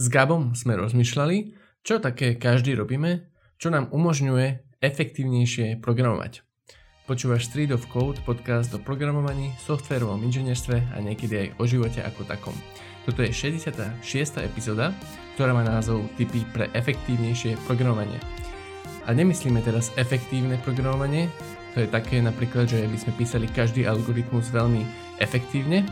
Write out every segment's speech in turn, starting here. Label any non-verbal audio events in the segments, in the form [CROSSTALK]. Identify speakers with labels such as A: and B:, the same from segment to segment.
A: S Gabom sme rozmýšľali, čo také každý robíme, čo nám umožňuje efektívnejšie programovať. Počúvaš Street of Code, podcast o programovaní, softverovom inžinierstve a niekedy aj o živote ako takom. Toto je 66. epizóda, ktorá má názov Tipy pre efektívnejšie programovanie. A nemyslíme teraz efektívne programovanie, to je také napríklad, že by sme písali každý algoritmus veľmi efektívne,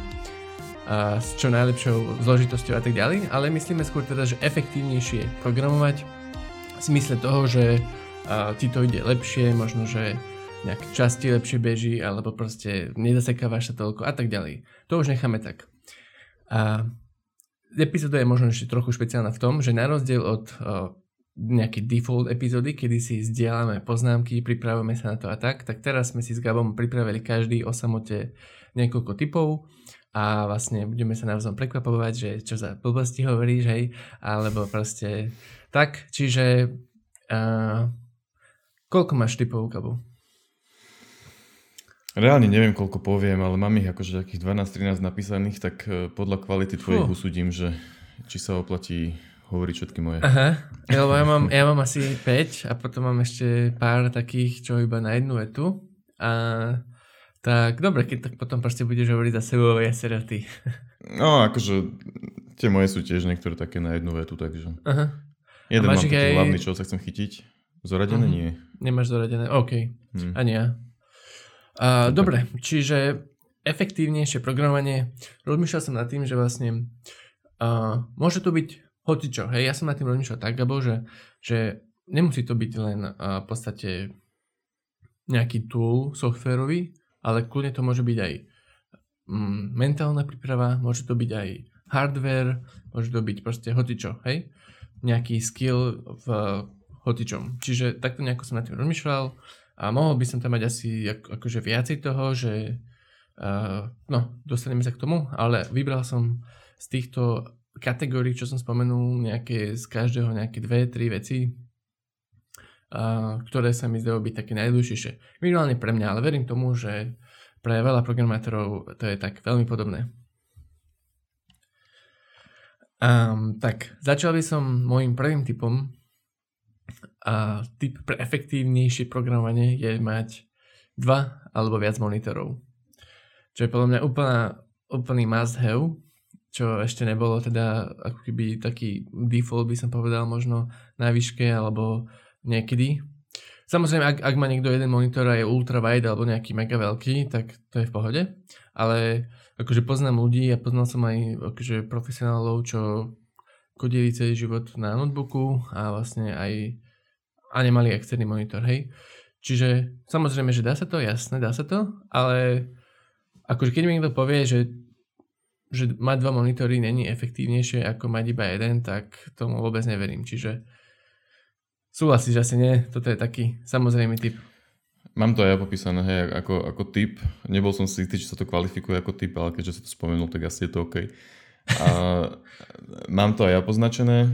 A: s čo najlepšou zložitosťou a tak ďalej, ale myslíme skôr teda, že efektívnejšie programovať v smysle toho, že ti to ide lepšie, možno, že nejak časti lepšie beží, alebo proste nezasekávaš sa toľko a tak ďalej. To už necháme tak. A epizóda je možno ešte trochu špeciálna v tom, že na rozdiel od o, nejaký default epizódy, kedy si zdieľame poznámky, pripravujeme sa na to a tak, tak teraz sme si s Gabom pripravili každý o samote niekoľko typov a vlastne budeme sa navzájom prekvapovať, že čo za blbosti hovoríš, hej, alebo proste tak, čiže uh, koľko máš typov, Gabo?
B: Reálne neviem, koľko poviem, ale mám ich akože takých 12-13 napísaných, tak e, podľa kvality tvojich Fú. usúdim, že či sa oplatí hovoriť všetky moje.
A: Aha, lebo ja mám, ja mám asi 5 a potom mám ešte pár takých, čo iba na jednu vetu. A tak dobre, keď tak potom proste budeš hovoriť za sebou ja ty.
B: No, akože tie moje sú tiež niektoré také na jednu vetu, takže... Aha. Jeden mám taký aj... hlavný, čo sa chcem chytiť. Zoradené uh-huh. nie.
A: Nemáš zoradené, OK. Hmm. Ani ja. Uh, dobre, čiže efektívnejšie programovanie. Rozmýšľal som nad tým, že vlastne uh, môže to byť hocičo. Hej, ja som nad tým rozmýšľal tak, Gabo, že, že nemusí to byť len uh, v podstate nejaký tool softwarový, ale kľudne to môže byť aj mm, mentálna príprava, môže to byť aj hardware, môže to byť proste hocičo, hej? Nejaký skill v hocičom. Čiže takto nejako som nad tým rozmýšľal a mohol by som tam mať asi ako, akože viacej toho, že uh, no, dostaneme sa k tomu, ale vybral som z týchto kategórií, čo som spomenul, nejaké z každého nejaké dve, tri veci, ktoré sa mi zdajú byť také najdôležitejšie. Minimálne pre mňa, ale verím tomu, že pre veľa programátorov to je tak veľmi podobné. Um, tak, začal by som môjim prvým typom a typ pre efektívnejšie programovanie je mať dva alebo viac monitorov. Čo je podľa mňa úplná, úplný must have, čo ešte nebolo teda ako keby taký default by som povedal možno na výške alebo niekedy. Samozrejme, ak, ak má niekto jeden monitor a je ultra wide alebo nejaký mega veľký, tak to je v pohode. Ale akože poznám ľudí a poznal som aj akože profesionálov, čo kodili celý život na notebooku a vlastne aj a nemali externý monitor, hej. Čiže samozrejme, že dá sa to, jasné, dá sa to, ale akože keď mi niekto povie, že, že mať dva monitory není efektívnejšie ako mať iba jeden, tak tomu vôbec neverím. Čiže súhlasíš asi nie? Toto je taký samozrejmý typ.
B: Mám to aj ja popísané, hej, ako, ako typ. Nebol som si istý, či sa to kvalifikuje ako typ, ale keďže sa to spomenul, tak asi je to OK. A [LAUGHS] mám to aj ja poznačené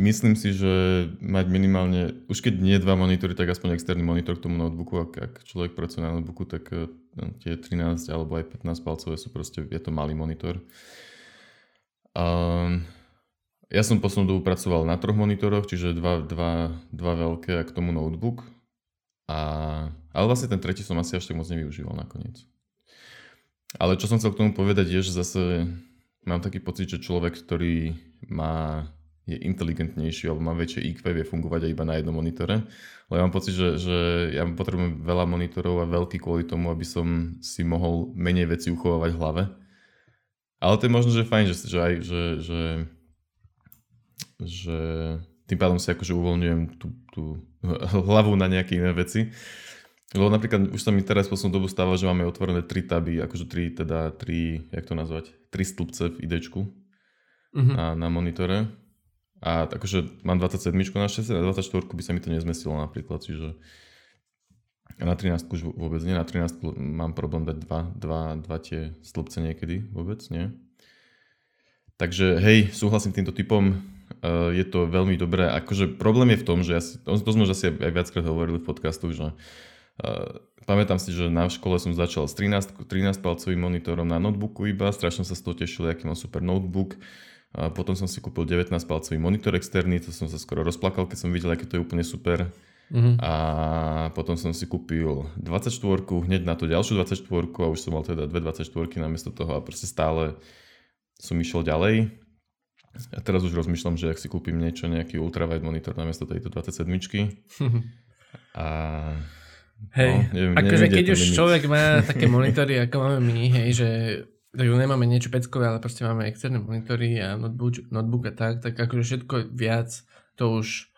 B: myslím si, že mať minimálne, už keď nie dva monitory, tak aspoň externý monitor k tomu notebooku. Ak, ak človek pracuje na notebooku, tak uh, tie 13 alebo aj 15 palcové sú proste, je to malý monitor. Um, ja som poslednú dobu pracoval na troch monitoroch, čiže dva, dva, dva veľké a k tomu notebook. A, ale vlastne ten tretí som asi až tak moc nevyužíval nakoniec. Ale čo som chcel k tomu povedať je, že zase mám taký pocit, že človek, ktorý má je inteligentnejší alebo má väčšie IQ, vie fungovať aj iba na jednom monitore. Ale ja mám pocit, že, že ja potrebujem veľa monitorov a veľký kvôli tomu, aby som si mohol menej veci uchovávať v hlave. Ale to je možno, že fajn, že, že aj, že, že, že tým pádom si akože uvoľňujem tú, tú hlavu na nejaké iné veci. Lebo napríklad už sa mi teraz poslednú dobu stáva, že máme otvorené tri taby, akože tri, teda tri, jak to nazvať, tri stĺpce v idečku mm-hmm. na, na monitore. A akože mám 27 na 6, na 24 by sa mi to nezmestilo napríklad, čiže na 13 už vôbec nie, na 13 mám problém dať dva, dva, dva tie stĺpce niekedy vôbec, nie. Takže hej, súhlasím týmto typom, je to veľmi dobré. Akože problém je v tom, že ja si, to, sme už asi aj viackrát hovorili v podcastu, že uh, pamätám si, že na škole som začal s 13, 13 palcovým monitorom na notebooku iba, strašne sa z toho tešil, aký mám super notebook A potom som si kúpil 19-palcový monitor externý, to som sa skoro rozplakal, keď som videl, aké to je úplne super. Mm-hmm. A potom som si kúpil 24, hneď na to ďalšiu 24 a už som mal teda dve 24 namiesto toho a proste stále som išiel ďalej. A teraz už rozmýšľam, že ak si kúpim niečo, nejaký ultrawide monitor namiesto tejto 27 [LAUGHS] a
A: Hej, no, neviem, akože keď už limit. človek má [LAUGHS] také monitory, ako máme my, hej, že tak nemáme niečo peckové, ale proste máme externé monitory a notebook, notebook a tak, tak akože všetko viac, to už,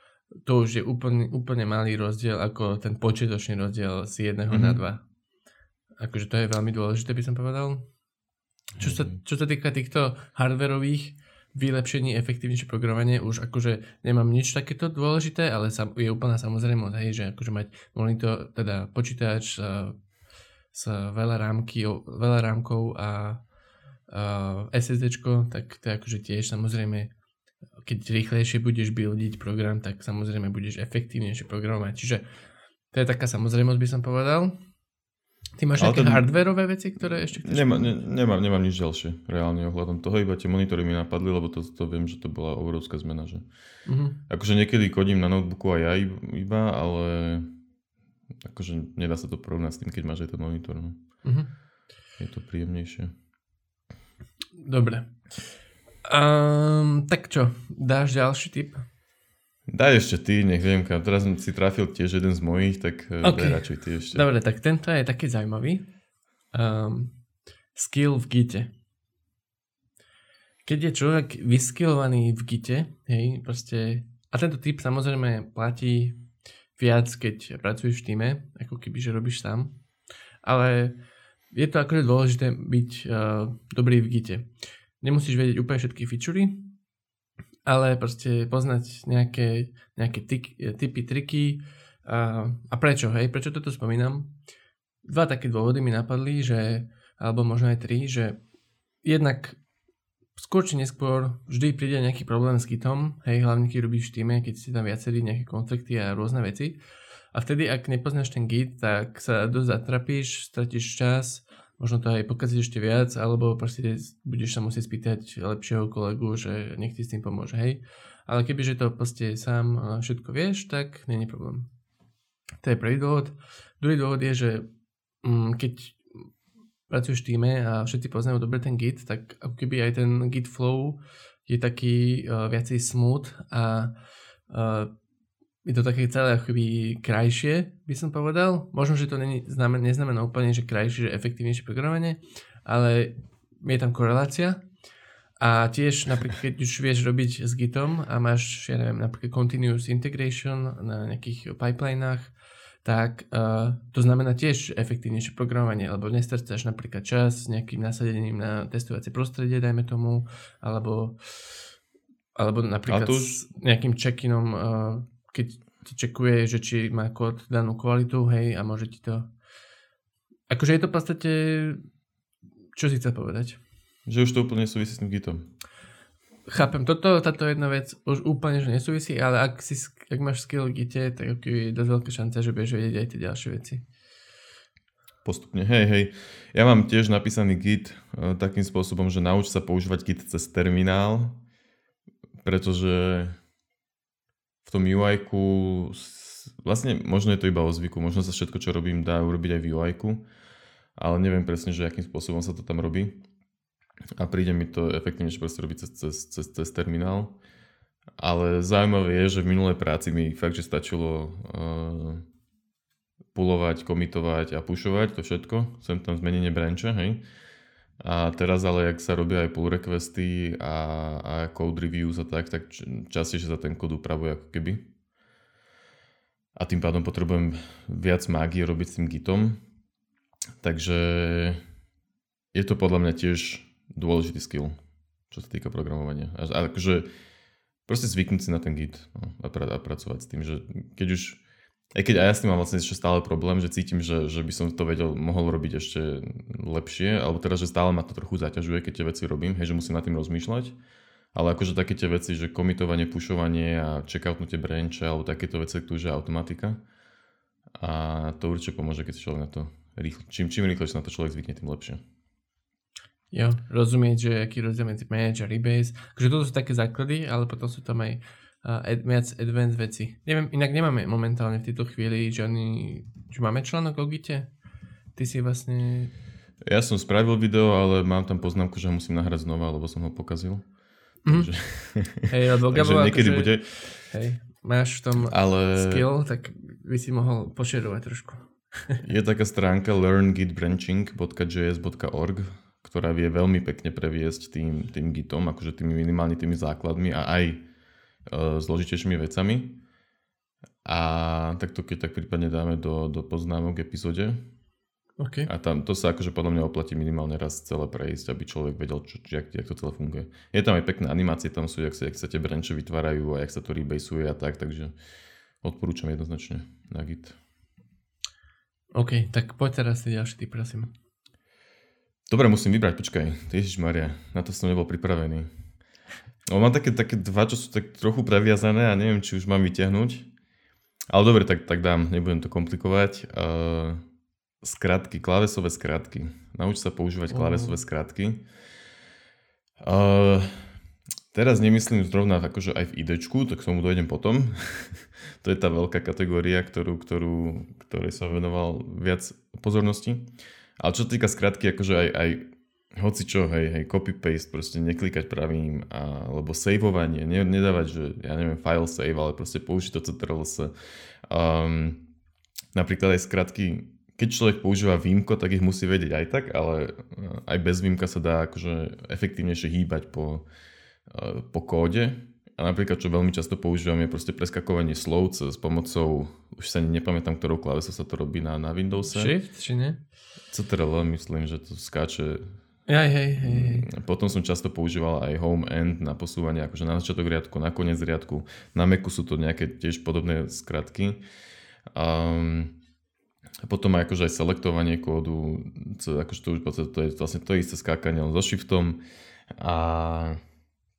A: to už je úplne, úplne malý rozdiel ako ten počítočný rozdiel z jedného mm-hmm. na dva. Akože to je veľmi dôležité, by som povedal. Čo sa, mhm. čo sa týka týchto hardverových vylepšení, efektívnejšie programovanie, už akože nemám nič takéto dôležité, ale sam, je úplná samozrejmosť, hej, že akože mať monitor, teda počítač s, s veľa, rámky, veľa rámkov a, a SSD, tak to je akože tiež samozrejme keď rýchlejšie budeš buildiť program, tak samozrejme budeš efektívnejšie programovať. Čiže to je taká samozrejmosť, by som povedal. Ty máš nejaké ten... hardwareové veci, ktoré ešte chceš?
B: Nemá, ne, nemám, nemám nič ďalšie reálne ohľadom toho, iba tie monitory mi napadli, lebo to, to viem, že to bola obrovská zmena. Že... Uh-huh. Akože niekedy kodím na notebooku aj ja iba, ale akože nedá sa to porovnať s tým, keď máš aj ten monitor. No. Uh-huh. Je to príjemnejšie.
A: Dobre. Um, tak čo, dáš ďalší tip?
B: Daj ešte ty, nech viem, kam. Teraz som si trafil tiež jeden z mojich, tak eh, okay. daj radšej ty ešte.
A: Dobre, tak tento je taký zaujímavý. Um, skill v Gite. Keď je človek vyskillovaný v Gite, hej, proste, a tento typ samozrejme platí viac, keď pracuješ v týme, ako keby, že robíš sám. Ale je to akože dôležité byť uh, dobrý v Gite. Nemusíš vedieť úplne všetky featurey, ale proste poznať nejaké, nejaké tyk, typy, triky a, a prečo, hej, prečo toto spomínam? Dva také dôvody mi napadli, že, alebo možno aj tri, že jednak skôr či neskôr vždy príde nejaký problém s Gitom, hej, hlavne keď robíš v týme, keď si tam viacerí nejaké konflikty a rôzne veci. A vtedy, ak nepoznáš ten Git, tak sa dosť zatrapíš, stratíš čas, možno to aj pokaziť ešte viac, alebo proste budeš sa musieť spýtať lepšieho kolegu, že nech ti s tým pomôže, hej. Ale kebyže to proste sám všetko vieš, tak není problém. To je prvý dôvod. Druhý dôvod je, že mm, keď pracuješ v týme a všetci poznajú dobre ten Git, tak ako keby aj ten Git flow je taký uh, viacej smooth a uh, je to také celé akoby krajšie, by som povedal. Možno, že to není, znamen, neznamená úplne, že krajšie, že efektívnejšie programovanie, ale je tam korelácia. A tiež napríklad, keď už vieš robiť s Gitom a máš, ja neviem, napríklad continuous integration na nejakých pipelinách, tak uh, to znamená tiež efektívnejšie programovanie, lebo nestrcáš napríklad čas s nejakým nasadením na testovacie prostredie, dajme tomu, alebo, alebo napríklad už... s nejakým check-inom uh, keď ti čekuje, že či má kód danú kvalitu, hej, a môže ti to... Akože je to v podstate... Čo si chcel povedať?
B: Že už to úplne súvisí s tým gitom.
A: Chápem, toto, táto jedna vec už úplne že nesúvisí, ale ak, si, ak máš skill v gite, tak je dosť veľká šanca, že budeš vedieť aj tie ďalšie veci.
B: Postupne, hej, hej. Ja mám tiež napísaný git uh, takým spôsobom, že nauč sa používať git cez terminál, pretože tom ui vlastne možno je to iba o zvyku, možno sa všetko, čo robím, dá urobiť aj v ui ale neviem presne, že akým spôsobom sa to tam robí. A príde mi to efektívne, že proste robiť cez, cez, cez, cez terminál. Ale zaujímavé je, že v minulej práci mi fakt, že stačilo uh, pulovať, komitovať a pušovať, to všetko. Sem tam zmenenie branche, hej. A teraz ale, ak sa robia aj pull requesty a, a code reviews a tak, tak častejšie sa ten kód upravuje ako keby. A tým pádom potrebujem viac mágie robiť s tým gitom. Takže je to podľa mňa tiež dôležitý skill, čo sa týka programovania. A akože proste zvyknúť si na ten git no, a, pra, a pracovať s tým, že keď už aj keď aj ja s tým mám vlastne ešte stále problém, že cítim, že, že by som to vedel, mohol robiť ešte lepšie, alebo teda, že stále ma to trochu zaťažuje, keď tie veci robím, hej, že musím nad tým rozmýšľať. Ale akože také tie veci, že komitovanie, pušovanie a checkoutnutie branche alebo takéto veci, to už je automatika. A to určite pomôže, keď človek na to rýchle, čím, čím rýchlejšie na to človek zvykne, tým lepšie.
A: Jo, rozumieť, že aký rozdiel medzi manage a rebase. Takže toto sú také základy, ale potom sú tam aj ad, viac advanced veci. Neviem, inak nemáme momentálne v tejto chvíli žiadny, že máme článok o Gite? Ty si vlastne...
B: Ja som spravil video, ale mám tam poznámku, že ho musím nahrať znova, lebo som ho pokazil.
A: Mm. Takže, hej, lebo [LAUGHS]
B: takže niekedy akože, bude...
A: Hej, máš v tom ale... skill, tak by si mohol pošerovať trošku.
B: je taká stránka learngitbranching.js.org, ktorá vie veľmi pekne previesť tým, tým gitom, akože tými minimálne tými základmi a aj zložitejšími vecami. A takto keď tak prípadne dáme do, do poznámok epizóde.
A: Okay.
B: A tam to sa akože podľa mňa oplatí minimálne raz celé prejsť, aby človek vedel, čo, či, jak, jak to celé funguje. Je tam aj pekné animácie, tam sú, jak sa, jak sa tie branche vytvárajú a jak sa to rebaseuje a tak, takže odporúčam jednoznačne na Git.
A: OK, tak poď teraz si ďalší typ, prosím.
B: Dobre, musím vybrať, počkaj. Ježiš Maria, na to som nebol pripravený. No, mám také, také dva, čo sú tak trochu previazané a neviem, či už mám vyťahnuť. Ale dobre, tak, tak dám, nebudem to komplikovať. Uh, skratky, klávesové skratky. Nauč sa používať klávesové skratky. Uh, teraz nemyslím zrovna akože aj v idečku, tak k tomu dojdem potom. [LAUGHS] to je tá veľká kategória, ktorú, ktorú, ktorej som venoval viac pozornosti. Ale čo týka skratky, akože aj, aj hoci čo, hej, hej, copy-paste, proste neklikať pravým, alebo saveovanie, ne, nedávať, že ja neviem, file save, ale proste použiť to CTRL-S. Um, napríklad aj skratky, keď človek používa výmko, tak ich musí vedieť aj tak, ale uh, aj bez výmka sa dá akože efektívnejšie hýbať po, uh, po kóde. A napríklad, čo veľmi často používam, je proste preskakovanie slov s pomocou, už sa nepamätám, ktorou klávesou sa to robí na, na Windowse.
A: Shift, či nie?
B: CTRL, myslím, že to skáče
A: aj, hej, hej, hej.
B: Mm, potom som často používal aj home end na posúvanie, akože na začiatok riadku, na koniec riadku. Na Macu sú to nejaké tiež podobné skratky. Um, potom aj akože aj selektovanie kódu, co, akože to už to je vlastne to isté skákanie so shiftom. A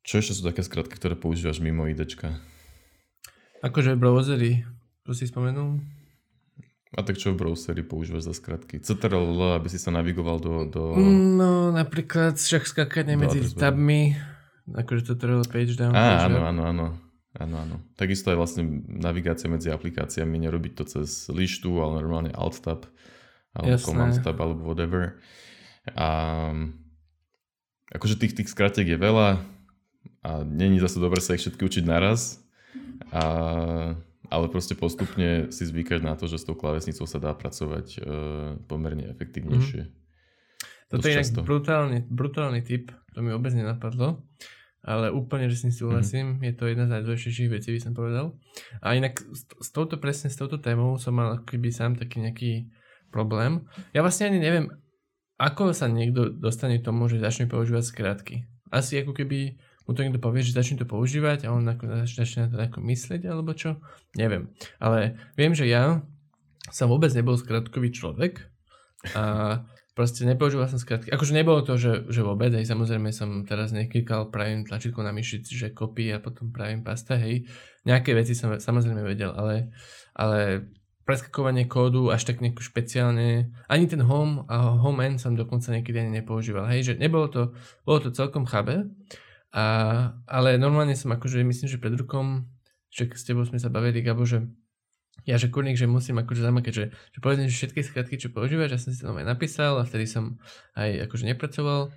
B: čo ešte sú také skratky, ktoré používaš mimo IDčka?
A: Akože browsery, to si spomenul?
B: A tak čo v browseri používaš za skratky? CTRL, aby si sa navigoval do... do...
A: No, napríklad však skákanie medzi tabmi, akože CTRL page down.
B: Á, áno, áno, áno. Áno, áno. Takisto aj vlastne navigácia medzi aplikáciami, nerobiť to cez lištu, ale normálne alt tab, alebo Jasné. command tab, alebo whatever. A akože tých, tých skratiek je veľa a není zase dobre sa ich všetky učiť naraz. A ale proste postupne si zvykať na to, že s tou klávesnicou sa dá pracovať e, pomerne efektívnejšie. Mm.
A: Toto je inak brutálny, brutálny typ, to mi vôbec nenapadlo, ale úplne, že s ním súhlasím, mm. je to jedna z najdôležitejších vecí, by som povedal. A inak s, s touto, presne s touto témou som mal keby sám taký nejaký problém. Ja vlastne ani neviem, ako sa niekto dostane k tomu, že začne používať skratky. Asi ako keby mu to niekto povie, že začne to používať a on začne na to ako myslieť alebo čo, neviem. Ale viem, že ja som vôbec nebol skratkový človek a proste nepoužíval som skratky. Akože nebolo to, že, že vôbec, hej, samozrejme som teraz neklikal pravým tlačítko na myši, že copy a potom pravým pasta, hej. Nejaké veci som samozrejme vedel, ale, ale preskakovanie kódu až tak nejako špeciálne, ani ten home a home end som dokonca niekedy ani nepoužíval, hej, že nebolo to, bolo to celkom chabe, a, ale normálne som akože, myslím, že pred rukom, že s tebou sme sa bavili, Gabo, že ja, že kurník, že musím akože zamakať, že, že povedzme, že všetky skratky, čo používaš, ja som si to aj napísal a vtedy som aj akože nepracoval.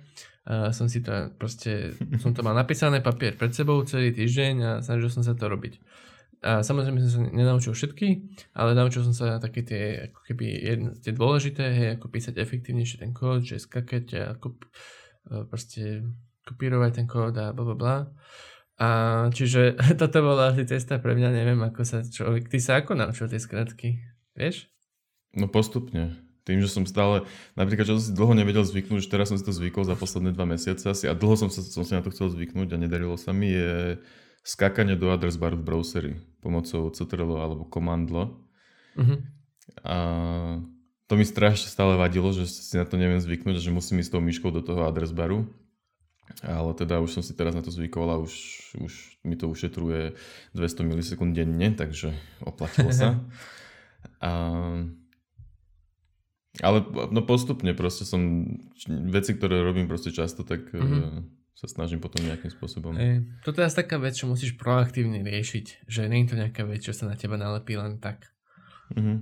A: A som si to proste, som to mal napísané papier pred sebou celý týždeň a snažil som sa to robiť. A samozrejme som sa nenaučil všetky, ale naučil som sa také tie, ako keby jedno, tie dôležité, hej, ako písať efektívnejšie ten kód, že skakať a ako proste kopírovať ten kód a bla bla bla. A čiže [LAUGHS] toto bola asi cesta pre mňa, neviem ako sa človek, ty sa ako naučil tie skratky, vieš?
B: No postupne. Tým, že som stále, napríklad, čo som si dlho nevedel zvyknúť, že teraz som si to zvykol za posledné dva mesiace asi a dlho som, sa, som si na to chcel zvyknúť a nedarilo sa mi, je skákanie do address bar v browseri pomocou Ctrl alebo Commandlo. Uh-huh. A to mi strašne stále vadilo, že si na to neviem zvyknúť, že musím ísť tou myškou do toho address baru ale teda už som si teraz na to zvykol a už, už mi to ušetruje 200 milisekúnd denne, takže oplatilo sa. [LAUGHS] a, Ale no postupne proste som, veci, ktoré robím proste často, tak mm-hmm. sa snažím potom nejakým spôsobom.
A: Toto je asi taká vec, čo musíš proaktívne riešiť, že nie je to nejaká vec, čo sa na teba nalepí len tak.
B: Mm-hmm.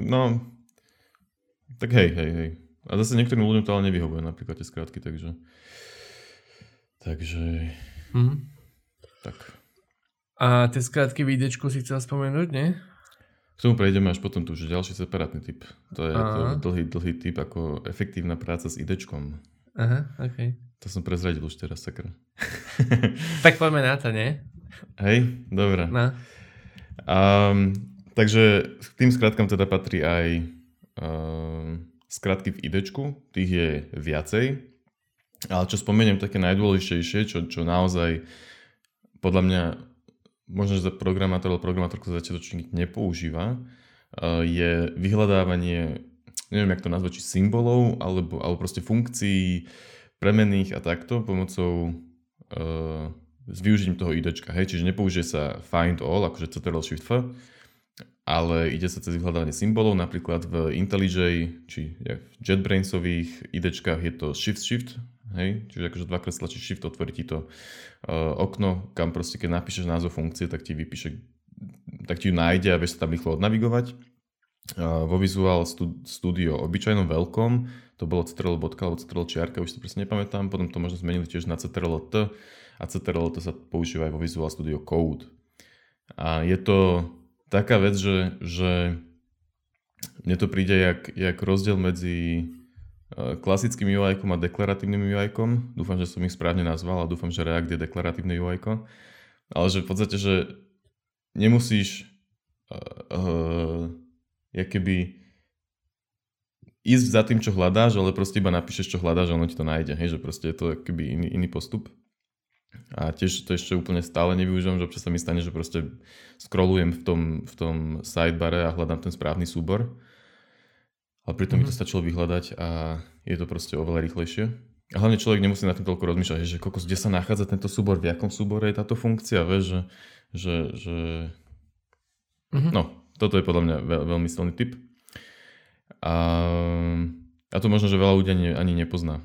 B: No, tak hej, hej, hej. A zase niektorým ľuďom to ale nevyhovuje napríklad tie skratky, takže... Takže... Mm-hmm. Tak.
A: A tie skratky v idečku si chcel spomenúť, nie?
B: K tomu prejdeme až potom tu, že ďalší separátny typ. To je to dlhý, dlhý typ ako efektívna práca s idečkom.
A: Aha, ok.
B: To som prezradil už teraz, sakra. [LAUGHS]
A: tak poďme na to, nie?
B: Hej, dobre.
A: No.
B: Um, takže k tým skratkám teda patrí aj um, skratky v idečku, tých je viacej. Ale čo spomeniem také najdôležitejšie, čo, čo naozaj podľa mňa možno, že programátor alebo programátorka začiatočník nepoužíva, eh, je vyhľadávanie, neviem, jak to nazvať, či symbolov, alebo, alebo proste funkcií premenných a takto pomocou uh, s využitím toho IDčka. Hej, čiže nepoužije sa find all, akože Ctrl Shift F, ale ide sa cez vyhľadávanie symbolov, napríklad v IntelliJ, či v JetBrainsových IDčkách je to Shift Shift, hej, čiže akože dvakrát stlačíš Shift, otvorí ti to uh, okno, kam proste keď napíšeš názov funkcie, tak ti vypíše, tak ti ju nájde a vieš sa tam rýchlo odnavigovať. Uh, vo Visual Studio obyčajnom veľkom, to bolo Ctrl bodka alebo Ctrl čiarka, už si presne nepamätám, potom to možno zmenili tiež na Ctrl T a Ctrl to sa používa aj vo Visual Studio Code. A je to taká vec, že, že mne to príde jak, jak rozdiel medzi klasickým UI a deklaratívnym UI. Dúfam, že som ich správne nazval a dúfam, že React je deklaratívne UI. Ale že v podstate, že nemusíš uh, uh, keby ísť za tým, čo hľadáš, ale proste iba napíšeš, čo hľadáš a ono ti to nájde. Hej, že proste je to keby iný, iný postup. A tiež to ešte úplne stále nevyužívam, že občas sa mi stane, že proste scrollujem v tom, v tom sidebare a hľadám ten správny súbor. Ale pritom mm-hmm. mi to mhm. stačilo vyhľadať a je to proste oveľa rýchlejšie. A hlavne človek nemusí na tým toľko rozmýšľať, že kokos, kde sa nachádza tento súbor, v akom súbore je táto funkcia, vieš, že, že, že... Mm-hmm. no, toto je podľa mňa veľ, veľmi silný typ. A, a to možno, že veľa ľudí ani, ani nepozná.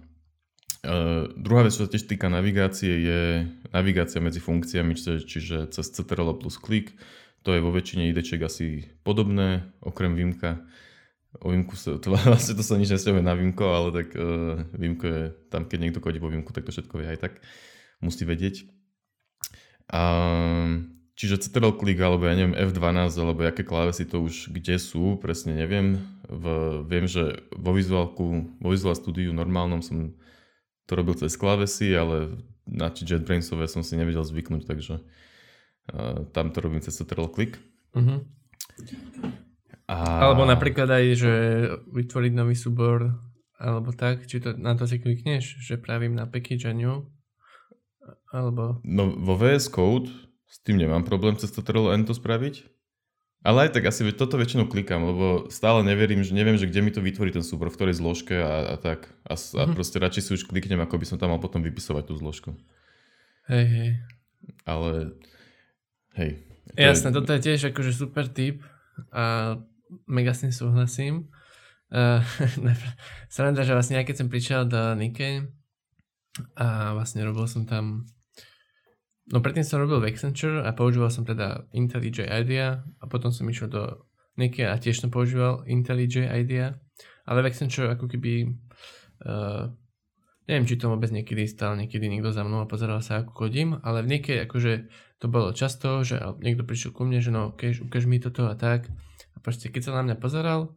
B: Uh, druhá vec, čo sa tiež týka navigácie, je navigácia medzi funkciami, čiže, čiže cez Ctrl plus klik. To je vo väčšine ideček asi podobné, okrem výmka. O výmku sa, to, [LAUGHS] vlastne to sa nič nesťahuje na výmko, ale tak uh, výmko je tam, keď niekto kodí vo výmku, tak to všetko vie aj tak. Musí vedieť. A, čiže Ctrl klik, alebo ja neviem, F12, alebo aké klávesy to už kde sú, presne neviem. V, viem, že vo vizuálku, vo Visual Studio normálnom som to robil cez klávesy, ale na JetBrainsové som si nevedel zvyknúť, takže uh, tam to robím cez Ctrl click. Uh-huh.
A: A... Alebo napríklad aj, že vytvoriť nový súbor alebo tak, či to, na to si klikneš, že pravím na package a new, alebo...
B: No vo VS Code s tým nemám problém cez Ctrl N to spraviť, ale aj tak asi toto väčšinou klikám, lebo stále neverím, že neviem, že kde mi to vytvorí ten súbor, v ktorej zložke a, a tak. A, a mm-hmm. proste radšej si už kliknem, ako by som tam mal potom vypisovať tú zložku.
A: Hej, hej.
B: Ale, hej.
A: To Jasné, je... toto je tiež akože super tip a mega s tým súhlasím. [LAUGHS] Uh, Sranda, že vlastne ja keď som prišiel do Nike a vlastne robil som tam No predtým som robil v Accenture a používal som teda IntelliJ IDEA a potom som išiel do Nike a tiež som používal IntelliJ IDEA, ale v Accenture ako keby uh, neviem, či to vôbec niekedy stal niekedy niekto za mnou a pozeral sa, ako kodím, ale v Nike akože to bolo často, že niekto prišiel ku mne, že no, ukáž, ukáž mi toto a tak. A proste keď sa na mňa pozeral,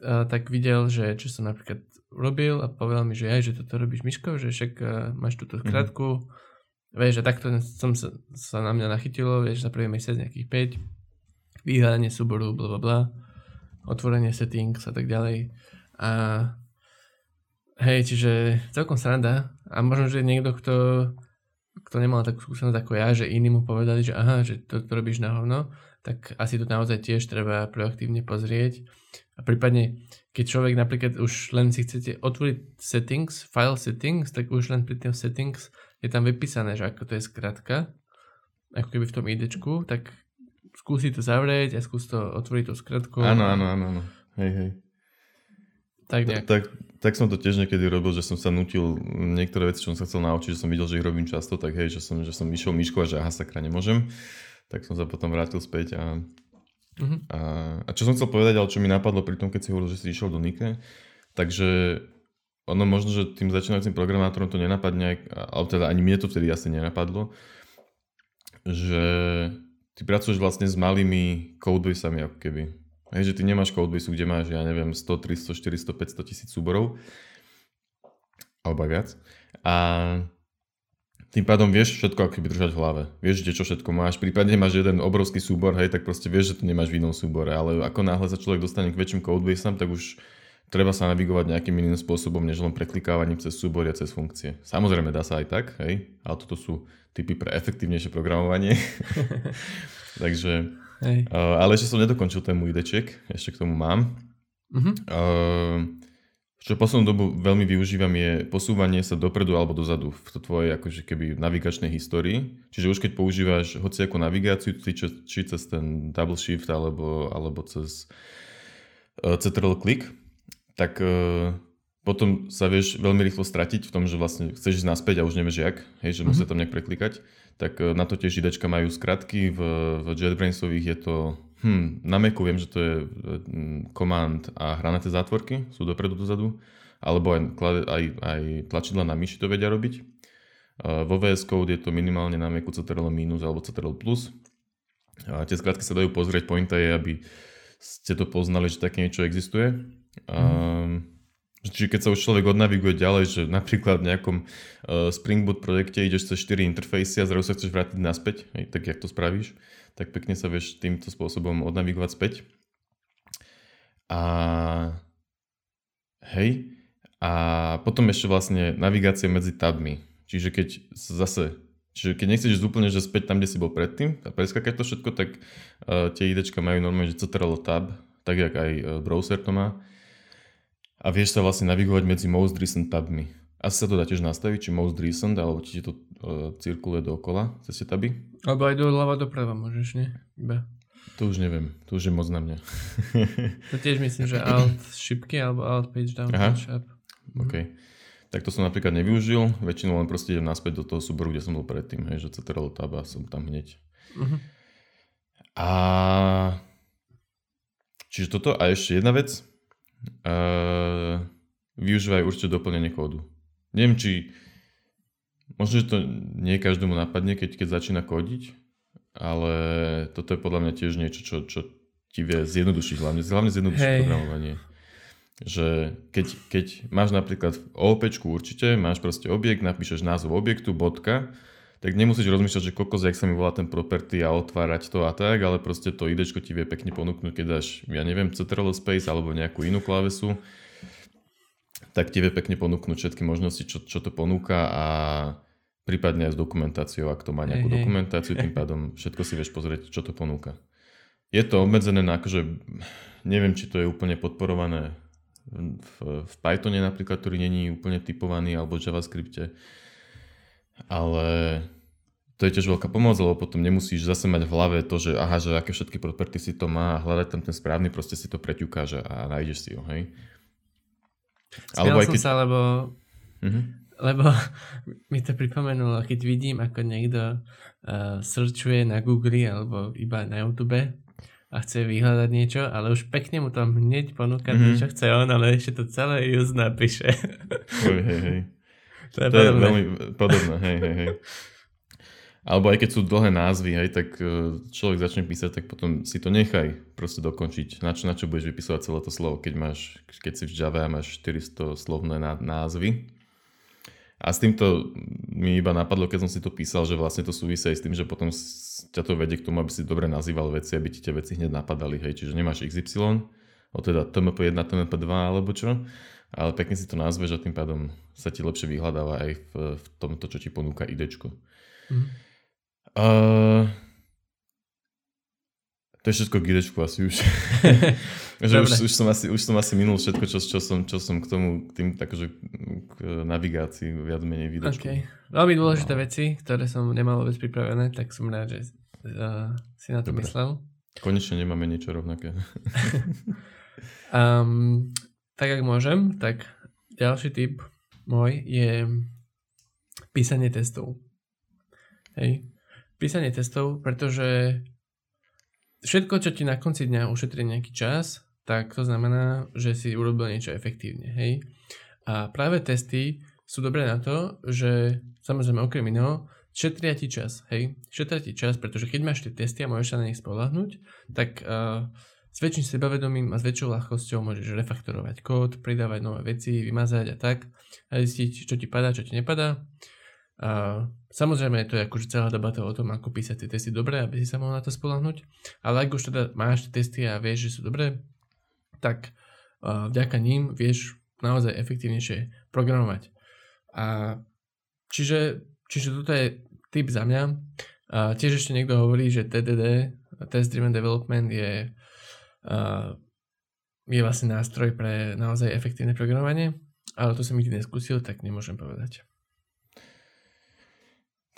A: uh, tak videl, že čo som napríklad robil a povedal mi, že aj, že toto robíš myškou, že však uh, máš túto skratku, mm-hmm Vieš, že takto som sa, sa na mňa nachytilo, vieš, za prvý mesiac nejakých 5, vyhľadanie súboru, bla bla bla, otvorenie settings a tak ďalej. A hej, čiže celkom sranda. A možno, že niekto, kto, kto nemal takú skúsenosť ako ja, že iní mu povedali, že aha, že to, to robíš na hovno, tak asi to naozaj tiež treba proaktívne pozrieť. A prípadne, keď človek napríklad už len si chcete otvoriť settings, file settings, tak už len pri tým settings je tam vypísané, že ako to je skratka, ako keby v tom idečku, tak skúsi to zavrieť a skúsi to otvoriť to skratkou.
B: Áno, áno, áno, áno. Hej, hej.
A: Tak, nejak.
B: tak, tak som to tiež niekedy robil, že som sa nutil niektoré veci, čo som sa chcel naučiť, že som videl, že ich robím často, tak hej, že som, že som išiel myšku a že aha, sakra, nemôžem. Tak som sa potom vrátil späť a, uh-huh. a, a čo som chcel povedať, ale čo mi napadlo pri tom, keď si hovoril, že si išiel do Nike, takže ono možno, že tým začínajúcim programátorom to nenapadne, ale teda ani mne to vtedy asi nenapadlo, že ty pracuješ vlastne s malými codebasami ako keby. Hej, že ty nemáš codebase, kde máš, ja neviem, 100, 300, 400, 500 tisíc súborov, alebo aj viac. A tým pádom vieš všetko ako keby držať v hlave. Vieš, kde čo všetko máš. Prípadne máš jeden obrovský súbor, hej, tak proste vieš, že to nemáš v inom súbore. Ale ako náhle sa človek dostane k väčším codebaseom, tak už treba sa navigovať nejakým iným spôsobom, než len preklikávaním cez súbory a cez funkcie. Samozrejme dá sa aj tak, hej, ale toto sú typy pre efektívnejšie programovanie. [LAUGHS] Takže Hej. Uh, ale ešte som nedokončil ten môj ideček, ešte k tomu mám. Uh-huh. Uh, čo poslednú dobu veľmi využívam je posúvanie sa dopredu alebo dozadu v tvojej akože keby navigačnej histórii. Čiže už keď používaš hoci ako navigáciu, či, či cez ten double shift alebo, alebo cez uh, Ctrl click, tak uh, potom sa vieš veľmi rýchlo stratiť v tom, že vlastne chceš ísť naspäť a už nevieš jak, hej, že uh-huh. musia tam nejak preklikať tak e, na to tiež idečka majú skratky, v, v JetBrainsových je to, hm, na Macu viem, že to je command a hranaté zátvorky, sú dopredu, dozadu, alebo aj, aj, aj tlačidla na myši to vedia robiť. Uh, vo VS Code je to minimálne na Macu Ctrl minus alebo Ctrl plus. A tie skratky sa dajú pozrieť, pointa je, aby ste to poznali, že také niečo existuje. Mm. Um, Čiže keď sa už človek odnaviguje ďalej, že napríklad v nejakom uh, Spring Boot projekte ideš cez 4 interfejsy a zrazu sa chceš vrátiť naspäť, hej, tak jak to spravíš, tak pekne sa vieš týmto spôsobom odnavigovať späť. A hej, a potom ešte vlastne navigácia medzi tabmi. Čiže keď zase, čiže keď nechceš ísť úplne, že späť tam, kde si bol predtým a preskakať to všetko, tak uh, tie idečka majú normálne, že Ctrl tab, tak jak aj uh, browser to má a vieš sa vlastne navigovať medzi most recent tabmi. Asi sa to dá tiež nastaviť, či most recent, alebo či to uh, cirkuluje dookola cez tie taby.
A: Alebo aj doľava doprava môžeš, nie? Iba.
B: To už neviem, to už je moc na mňa. [LAUGHS]
A: to tiež myslím, že alt šipky alebo alt page down Aha. page up.
B: Mhm. OK. Tak to som napríklad nevyužil, väčšinou len proste idem naspäť do toho súboru, kde som bol predtým, hej, že Ctrl tab a som tam hneď. Uh-huh. A čiže toto a ešte jedna vec, uh, využívajú určite doplnenie kódu. Neviem, či možno, že to nie každému napadne, keď, keď začína kódiť, ale toto je podľa mňa tiež niečo, čo, čo ti vie zjednodušiť, hlavne, hlavne zjednodušiť hey. programovanie. Že keď, keď máš napríklad v OOP určite, máš proste objekt, napíšeš názov objektu, bodka, tak nemusíš rozmýšľať, že kokos, jak sa mi volá ten property a otvárať to a tak, ale proste to idečko ti vie pekne ponúknuť, keď dáš, ja neviem, Ctrl Space alebo nejakú inú klávesu, tak ti vie pekne ponúknuť všetky možnosti, čo, čo to ponúka a prípadne aj s dokumentáciou, ak to má nejakú hey, dokumentáciu, tým pádom všetko si vieš pozrieť, čo to ponúka. Je to obmedzené na akože, neviem, či to je úplne podporované v, v Pythone napríklad, ktorý není úplne typovaný, alebo v JavaScripte, ale to je tiež veľká pomoc, lebo potom nemusíš zase mať v hlave to, že aha, že aké všetky property si to má a hľadať tam ten správny, proste si to preťukáš a nájdeš si ho, hej.
A: Alebo aj keď... sa, lebo, uh-huh. Lebo mi to pripomenulo, keď vidím, ako niekto uh, searchuje na Google alebo iba na YouTube a chce vyhľadať niečo, ale už pekne mu tam hneď ponúka mm-hmm. čo chce on, ale ešte to celé just napíše.
B: hej, hej, hej. [LAUGHS] To je, to je veľmi podobné, hej, hej, hej. Alebo aj keď sú dlhé názvy, hej, tak e, človek začne písať, tak potom si to nechaj proste dokončiť. Na čo, na čo budeš vypisovať celé to slovo, keď, máš, keď si v Java a máš 400 slovné názvy. A s týmto mi iba napadlo, keď som si to písal, že vlastne to súvisí aj s tým, že potom ťa to vedie k tomu, aby si dobre nazýval veci, aby ti tie veci hneď napadali. Hej. Čiže nemáš XY, o teda TMP1, TMP2 alebo čo, ale pekne si to nazveš a tým pádom sa ti lepšie vyhľadáva aj v, v tomto, čo ti ponúka idečko. Mm. Uh, to je všetko k idečku asi už. [LAUGHS] že už, už, som asi, už som asi minul všetko, čo, čo, som, čo som k tomu, k tým takže k navigácii viac menej videčku.
A: Okay. Veľmi dôležité no. veci, ktoré som nemal vôbec pripravené, tak som rád, že uh, si na to Dobre. myslel.
B: Konečne nemáme niečo rovnaké. [LAUGHS]
A: um, tak ak môžem, tak ďalší tip môj je písanie testov. Hej. Písanie testov, pretože všetko, čo ti na konci dňa ušetrí nejaký čas, tak to znamená, že si urobil niečo efektívne. Hej. A práve testy sú dobré na to, že samozrejme okrem iného, šetria ti čas, hej, šetria ti čas, pretože keď máš tie testy a môžeš sa na nich spolahnuť, tak uh, s väčším sebavedomím a s väčšou ľahkosťou môžeš refaktorovať kód, pridávať nové veci, vymazať a tak a zistiť, čo ti padá, čo ti nepadá. A samozrejme to je akože celá debata o tom, ako písať tie testy dobre, aby si sa mohol na to spolahnuť. Ale ak už teda máš tie testy a vieš, že sú dobré, tak uh, vďaka ním vieš naozaj efektívnejšie programovať. A čiže, čiže toto je tip za mňa. A tiež ešte niekto hovorí, že TDD, Test Driven Development, je, uh, je vlastne nástroj pre naozaj efektívne programovanie, ale to som nikdy neskúsil, tak nemôžem povedať.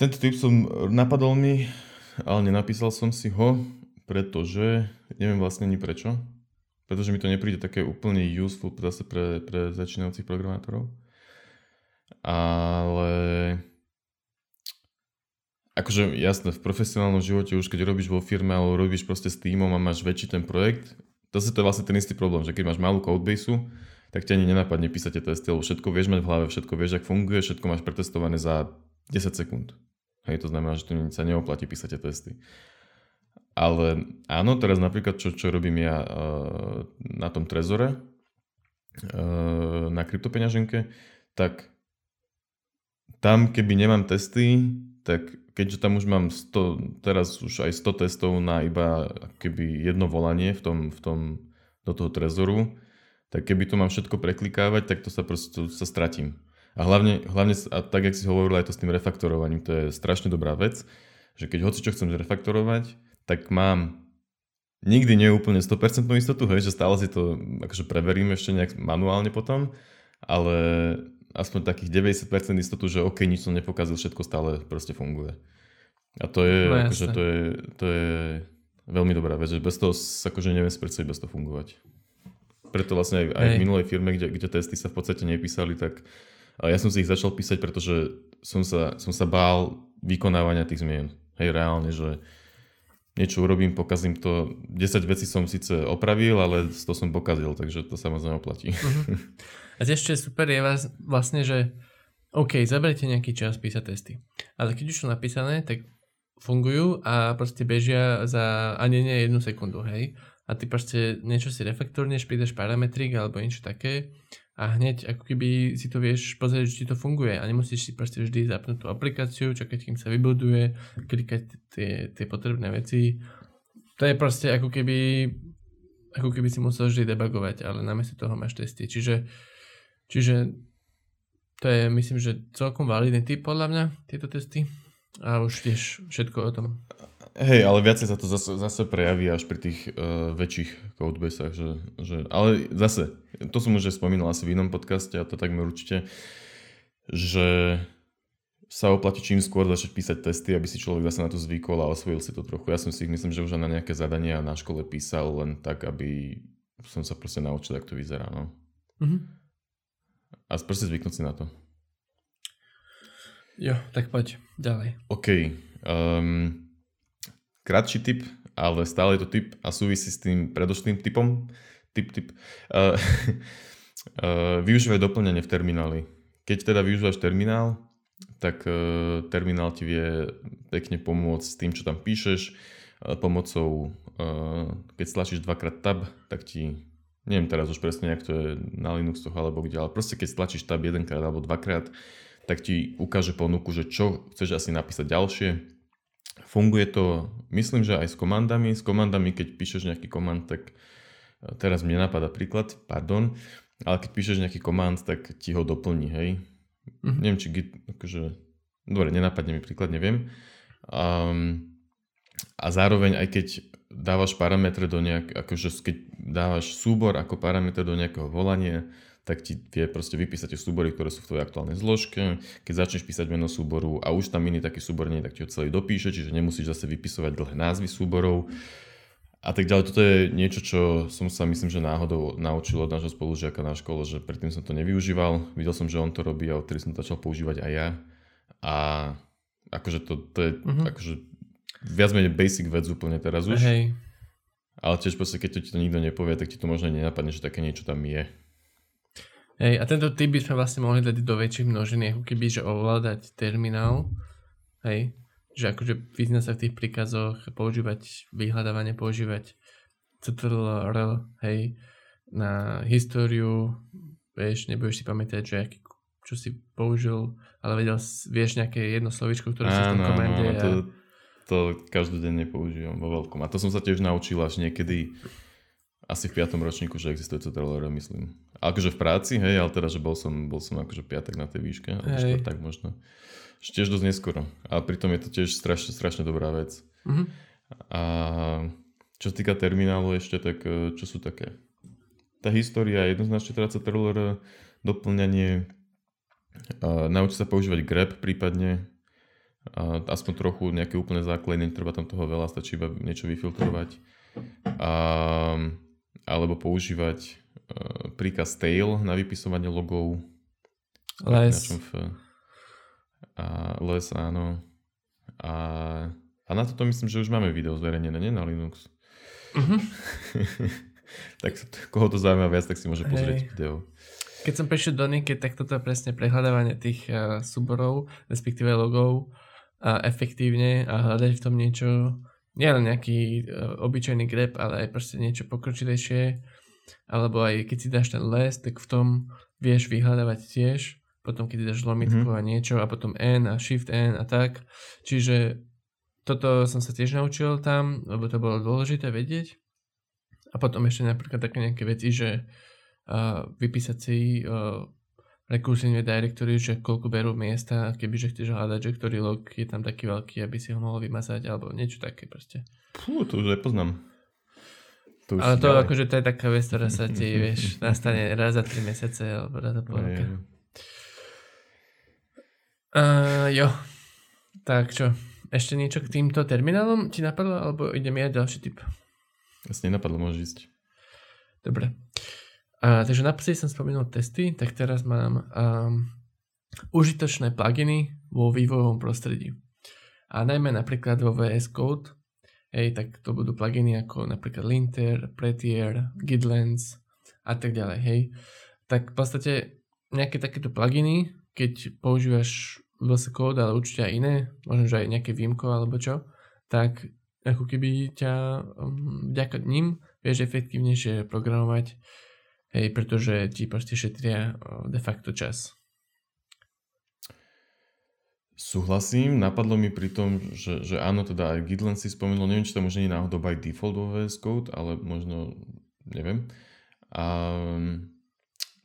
B: Tento tip som napadol mi, ale nenapísal som si ho, pretože neviem vlastne ani prečo. Pretože mi to nepríde také úplne useful zase pre, pre začínajúcich programátorov. Ale akože jasné, v profesionálnom živote už keď robíš vo firme alebo robíš proste s týmom a máš väčší ten projekt, to je vlastne ten istý problém, že keď máš malú codebase, tak ťa ani nenapadne písať testy, lebo všetko vieš mať v hlave, všetko vieš, ak funguje, všetko máš pretestované za 10 sekúnd. Hej, to znamená, že tu sa neoplatí písať tie testy. Ale áno, teraz napríklad, čo, čo robím ja uh, na tom Trezore, uh, na kryptopeňaženke, tak tam, keby nemám testy, tak keďže tam už mám 100, teraz už aj 100 testov na iba keby jedno volanie v tom, v tom, do toho Trezoru, tak keby to mám všetko preklikávať, tak to sa proste to sa stratím. A hlavne, hlavne a tak, jak si hovoril aj to s tým refaktorovaním, to je strašne dobrá vec, že keď hoci čo chcem zrefaktorovať, tak mám nikdy nie úplne 100% istotu, hej, že stále si to akože preverím ešte nejak manuálne potom, ale aspoň takých 90% istotu, že OK, nič som nepokazil, všetko stále proste funguje. A to je, no, akože to je, to je veľmi dobrá vec, že bez toho akože neviem predstaviť bez toho fungovať. Preto vlastne aj, aj v minulej firme, kde, kde testy sa v podstate nepísali, tak ja som si ich začal písať, pretože som sa, som sa bál vykonávania tých zmien. Hej, reálne, že niečo urobím, pokazím to. 10 vecí som síce opravil, ale to som pokazil, takže to samozrejme oplatí. Uh-huh.
A: A ešte super je vás, vlastne, že OK, zaberete nejaký čas písať testy. Ale keď už sú napísané, tak fungujú a proste bežia za ani nie jednu sekundu, hej. A ty proste niečo si refaktorneš, pridaš parametrik alebo niečo také a hneď ako keby si to vieš pozrieť, či to funguje a nemusíš si proste vždy zapnúť tú aplikáciu, čakať, kým sa vybuduje, klikať tie, tie potrebné veci. To je proste ako keby ako keby si musel vždy debugovať, ale namiesto toho máš testy. Čiže, čiže to je myslím, že celkom validný typ podľa mňa, tieto testy. A už vieš všetko o tom.
B: Hej, ale viacej sa to zase, zase prejaví až pri tých uh, väčších codebasách, že, že, ale zase, to som už spomínal asi v inom podcaste a to takmer určite, že sa oplatí čím skôr začať písať testy, aby si človek zase na to zvykol a osvojil si to trochu. Ja som si ich myslím, že už na nejaké zadania na škole písal len tak, aby som sa proste naučil, ako to vyzerá. No. Mm-hmm. A proste zvyknúť si na to.
A: Jo, tak poď ďalej.
B: OK. Um, Kratší tip, ale stále je to tip a súvisí s tým predošlým typom. Tip, tip. Uh, [LAUGHS] uh, využívaj doplňanie v termináli. Keď teda využívaš terminál, tak uh, terminál ti vie pekne pomôcť s tým, čo tam píšeš. Uh, pomocou, uh, keď stlačíš dvakrát tab, tak ti, neviem teraz už presne, jak to je na Linuxoch alebo kde, ale proste keď stlačíš tab jedenkrát alebo dvakrát, tak ti ukáže ponuku, že čo chceš asi napísať ďalšie Funguje to, myslím, že aj s komandami. S komandami, keď píšeš nejaký komand, tak e, teraz mne napadá príklad, pardon, ale keď píšeš nejaký komand, tak ti ho doplní, hej. Mm-hmm. Neviem, či git, akože, dobre, nenapadne mi príklad, neviem. Um, a zároveň aj keď dávaš parametre do nejak, akože keď dávaš súbor ako parametre do nejakého volania, tak ti vie proste vypísať tie súbory, ktoré sú v tvojej aktuálnej zložke. Keď začneš písať meno súboru a už tam iný taký súbor nie, tak ti ho celý dopíše, čiže nemusíš zase vypisovať dlhé názvy súborov. a tak ďalej. Toto je niečo, čo som sa myslím, že náhodou naučil od nášho spolužiaka na škole, že predtým som to nevyužíval. Videl som, že on to robí a odtedy som to začal používať aj ja. A akože to, to je uh-huh. akože viac menej basic vec úplne teraz už. Hej. Ale tiež proste, keď to ti to nikto nepovie, tak ti to možno nenapadne, že také niečo tam je.
A: Hej, a tento typ by sme vlastne mohli dať do väčších množiny, ako keby, že ovládať terminál. Hej, že akože vyzna sa v tých príkazoch, používať vyhľadávanie, používať CTRL, hej, na históriu, vieš, nebudeš si pamätať, že aký, čo si použil, ale vedel, vieš nejaké jedno slovičko, ktoré sa v tom komende.
B: a... to, to každodenne používam vo veľkom. A to som sa tiež naučil až niekedy asi v piatom ročníku, že existuje CTRL, myslím. Akože v práci, hej, ale teda, že bol som, bol som akože piatok na tej výške, alebo štvrták možno. Ešte tiež dosť neskoro. A pritom je to tiež strašne, strašne dobrá vec. Mm-hmm. A čo sa týka terminálu ešte, tak e, čo sú také? Tá história jednoznačne teda CTRL doplňanie, a naučiť sa používať grep prípadne, a aspoň trochu nejaké úplné základy, netreba tam toho veľa, stačí iba niečo vyfiltrovať. A, alebo používať uh, príkaz tail na vypisovanie logov.
A: Les.
B: A les, áno. A, a na toto myslím, že už máme video zverejnené, nie na Linux. Uh-huh. [LAUGHS] tak koho to zaujíma viac, tak si môže pozrieť Hej. video.
A: Keď som prešiel do Nike, tak toto je presne prehľadávanie tých uh, súborov, respektíve logov uh, efektívne a hľadať v tom niečo, nielen nejaký uh, obyčajný grep, ale aj proste niečo pokročilejšie, alebo aj keď si dáš ten les, tak v tom vieš vyhľadávať tiež potom keď dáš lomitku mm-hmm. a niečo a potom N a Shift N a tak. Čiže toto som sa tiež naučil tam, lebo to bolo dôležité vedieť. A potom ešte napríklad také nejaké veci, že uh, vypísať si uh, rekursívne directory, že koľko berú miesta, kebyže chceš hľadať, že ktorý log je tam taký veľký, aby si ho mohol vymazať, alebo niečo také proste.
B: Fú, to už nepoznám.
A: To Ale to ďalej. akože to je taká vec, ktorá sa ti, vieš, nastane raz za 3 mesiace alebo raz za pol roka. Uh, jo. Tak čo, ešte niečo k týmto terminálom ti napadlo, alebo idem ja ďalší typ?
B: Asi nenapadlo, môžeš ísť.
A: Dobre. Uh, takže naposledy som spomenul testy, tak teraz mám um, užitočné pluginy vo vývojovom prostredí. A najmä napríklad vo VS Code, hej, tak to budú pluginy ako napríklad Linter, Prettier, Gidlens a tak ďalej, hej. Tak v podstate nejaké takéto pluginy, keď používaš VS Code, ale určite aj iné, možno, že aj nejaké výmko alebo čo, tak ako keby ťa um, vďaka ním vieš efektívnejšie programovať, hej, pretože ti proste šetria de facto čas.
B: Súhlasím, napadlo mi pri tom, že, že áno, teda aj Gitlen si spomenul, neviem, či to možno nie je náhodou by default vo VS Code, ale možno, neviem. A,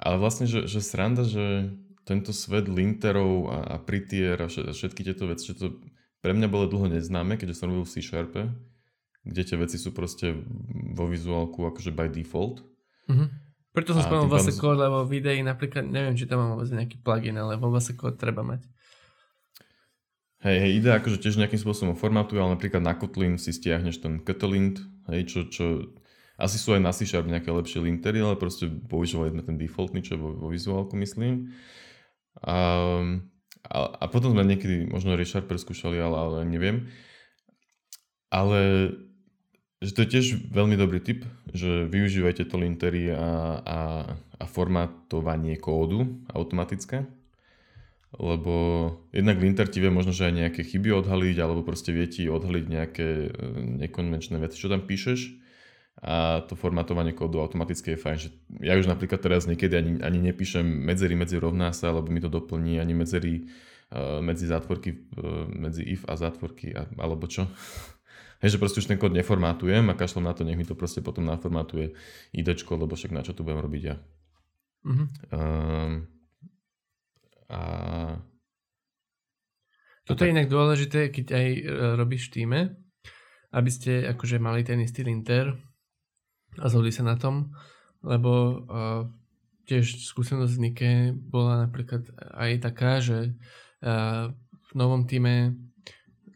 B: ale vlastne, že, že sranda, že tento svet linterov a, a prettier a všetky tieto veci, že to pre mňa bolo dlho neznáme, keďže som robil v C Sharpe, kde tie veci sú proste vo vizuálku akože by default.
A: Mm-hmm. Preto som spomenul vlastne kód, lebo videi napríklad, neviem, či tam mám vôbec nejaký plugin, ale vo vlastne kód treba mať.
B: Hej, hej, ide akože tiež nejakým spôsobom formatuje, ale napríklad na Kotlin si stiahneš ten Kotlin, hej, čo, čo asi sú aj na C Sharp nejaké lepšie lintery, ale proste používali sme ten defaultný, čo vo, vo vizuálku myslím. A, a, a potom sme niekedy možno Richard preskúšali, ale, ale neviem. Ale že to je tiež veľmi dobrý tip, že využívajte to lintery a, a, a formátovanie kódu automatické, lebo jednak linter ti vie možno, že aj nejaké chyby odhaliť, alebo proste vie ti odhaliť nejaké e, nekonvenčné veci, čo tam píšeš a to formatovanie kódu automaticky je fajn, že ja už napríklad teraz niekedy ani, ani nepíšem medzery medzi rovná sa, lebo mi to doplní, ani medzery uh, medzi zátvorky, uh, medzi if a zátvorky, a, alebo čo. [LAUGHS] Hej, že proste už ten kód neformátujem a kašlom na to, nech mi to proste potom naformátuje idečko, lebo však na čo tu budem robiť ja. Mm-hmm. Um, a...
A: Toto je inak dôležité, keď aj uh, robíš v týme, aby ste akože mali ten istý linter, a zhodli sa na tom, lebo uh, tiež skúsenosť z Nike bola napríklad aj taká, že uh, v novom týme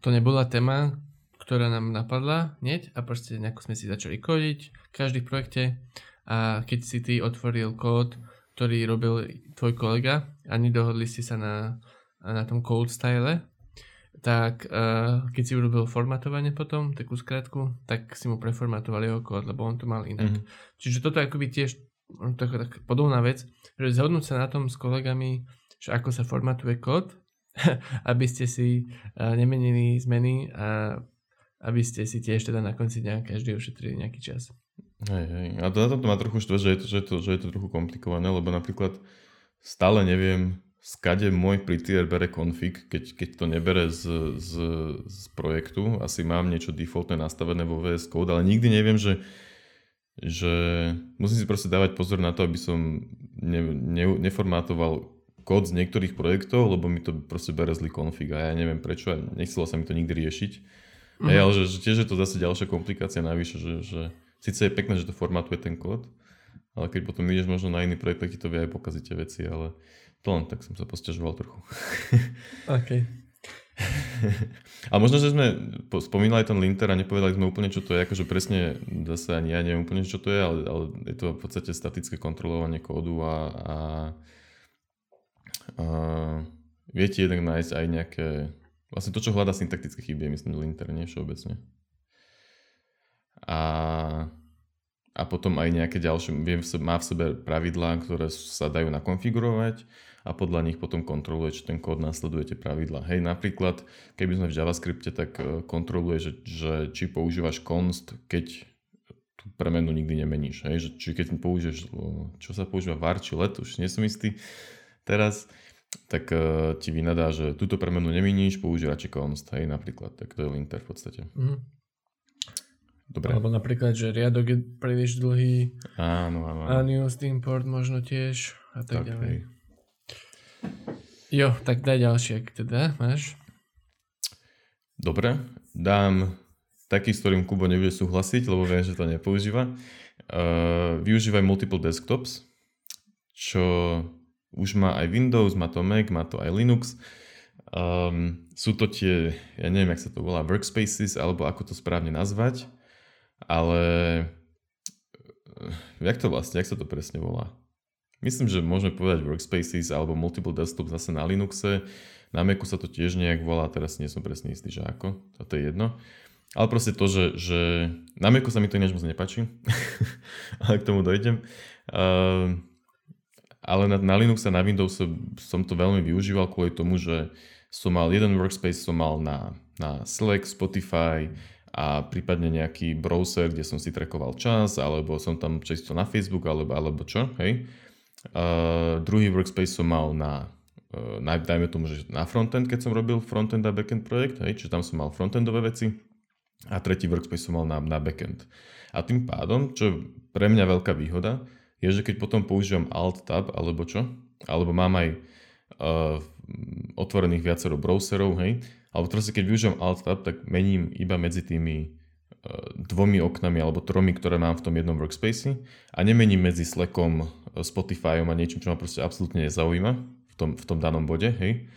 A: to nebola téma, ktorá nám napadla hneď a proste nejako sme si začali kodiť, každý v projekte. A keď si ty otvoril kód, ktorý robil tvoj kolega a nedohodli ste sa na, na tom code style, tak uh, keď si urobil formatovanie potom, takú skratku, tak si mu preformatovali jeho kód, lebo on to mal inak. Mm. Čiže toto je akoby tiež tak, tak podobná vec, že zhodnúť sa na tom s kolegami, že ako sa formatuje kód, [LAUGHS] aby ste si uh, nemenili zmeny a aby ste si tiež teda na konci dňa každý ušetrili nejaký čas.
B: Hej, hej. A to na tomto ma trochu štve, že je to, že je to, že je to trochu komplikované, lebo napríklad stále neviem, skade môj prettier bere config, keď, keď to nebere z, z, z projektu. Asi mám niečo defaultné nastavené vo VS Code, ale nikdy neviem, že, že musím si proste dávať pozor na to, aby som ne, ne, neformátoval kód z niektorých projektov, lebo mi to proste bere zlý config a ja neviem prečo a nechcelo sa mi to nikdy riešiť. Mm-hmm. Hej, ale že, že tiež je to zase ďalšia komplikácia navyše, že, že síce je pekné, že to formatuje ten kód, ale keď potom ideš možno na iný projekt, tak ti to vie aj pokaziť tie veci, ale to len tak som sa posťažoval trochu. [LAUGHS]
A: OK.
B: a možno, že sme spomínali ten linter a nepovedali sme úplne, čo to je, akože presne zase ani ja neviem úplne, čo to je, ale, ale je to v podstate statické kontrolovanie kódu a, a, a viete jednak nájsť aj nejaké, vlastne to, čo hľadá syntaktické chyby, myslím linter, nie všeobecne. A a potom aj nejaké ďalšie, viem, má v sebe pravidlá, ktoré sa dajú nakonfigurovať a podľa nich potom kontroluje, či ten kód následuje tie pravidlá. Hej, napríklad, keby sme v JavaScripte, tak e, kontroluje, že, že či používaš const, keď tú premenu nikdy nemeníš. Hej, že, či keď použiješ, čo sa používa var či let, už nie som istý teraz, tak uh, ti vynadá, že túto premenu nemeníš, použij radšej const, hej, napríklad. Tak to je linter v podstate. Mm.
A: Dobre. Alebo napríklad, že riadok je príliš dlhý.
B: Áno, áno.
A: Unused import možno tiež a tak, tak ďalej. Jo, tak daj ďalšie, ak teda máš.
B: Dobre, dám taký, s ktorým Kubo nebude súhlasiť, lebo viem, že to nepoužíva. Uh, využívaj multiple desktops, čo už má aj Windows, má to Mac, má to aj Linux. Um, sú to tie, ja neviem, jak sa to volá, workspaces, alebo ako to správne nazvať ale eh, jak to vlastne, jak sa to presne volá? Myslím, že môžeme povedať workspaces alebo multiple desktop zase na Linuxe. Na Macu sa to tiež nejak volá, teraz nie som presne istý, že ako, a to je jedno. Ale proste to, že, že na Macu sa mi to ináč moc nepačí, [LAUGHS] ale k tomu dojdem. Uh, ale na, na Linux a na Windows som to veľmi využíval kvôli tomu, že som mal jeden workspace, som mal na, na Slack, Spotify, a prípadne nejaký browser, kde som si trackoval čas, alebo som tam čisto na Facebook, alebo, alebo čo, hej. Uh, druhý workspace som mal na, uh, na, dajme tomu, že na frontend, keď som robil frontend a backend projekt, hej, čiže tam som mal frontendové veci a tretí workspace som mal na, na backend. A tým pádom, čo pre mňa veľká výhoda, je, že keď potom používam Alt-Tab alebo čo, alebo mám aj uh, otvorených viacero browserov, hej, alebo proste keď využijem Alt-Tab, tak mením iba medzi tými e, dvomi oknami alebo tromi, ktoré mám v tom jednom workspace a nemením medzi Slackom, e, Spotifyom a niečím, čo ma proste absolútne nezaujíma v tom, v tom danom bode, hej.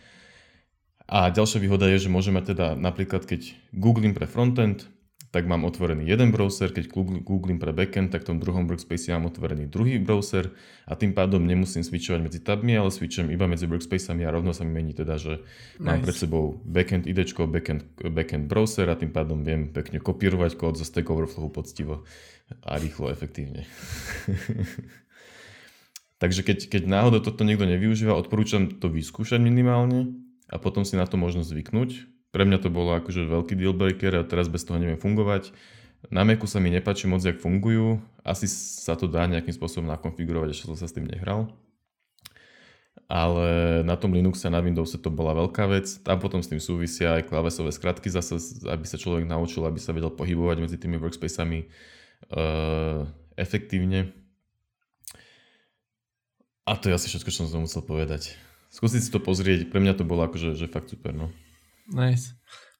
B: A ďalšia výhoda je, že môžeme teda napríklad, keď googlím pre frontend, tak mám otvorený jeden browser, keď googlím pre backend, tak v tom druhom workspace mám otvorený druhý browser a tým pádom nemusím switchovať medzi tabmi, ale switchujem iba medzi workspacami a rovno sa mi mení teda, že nice. mám pred sebou backend ID, backend, backend browser a tým pádom viem pekne kopírovať kód zo Stack Overflow poctivo a rýchlo, efektívne. [LAUGHS] Takže keď, keď náhodou toto niekto nevyužíva, odporúčam to vyskúšať minimálne a potom si na to možno zvyknúť, pre mňa to bolo akože veľký deal breaker a teraz bez toho neviem fungovať. Na Macu sa mi nepáči moc, jak fungujú. Asi sa to dá nejakým spôsobom nakonfigurovať, ešte som sa s tým nehral. Ale na tom Linuxe na Windowse to bola veľká vec. Tam potom s tým súvisia aj klávesové skratky zase, aby sa človek naučil, aby sa vedel pohybovať medzi tými workspacami uh, efektívne. A to je asi všetko, čo som musel povedať. Skúsiť si to pozrieť, pre mňa to bolo akože že fakt super. No.
A: Nice.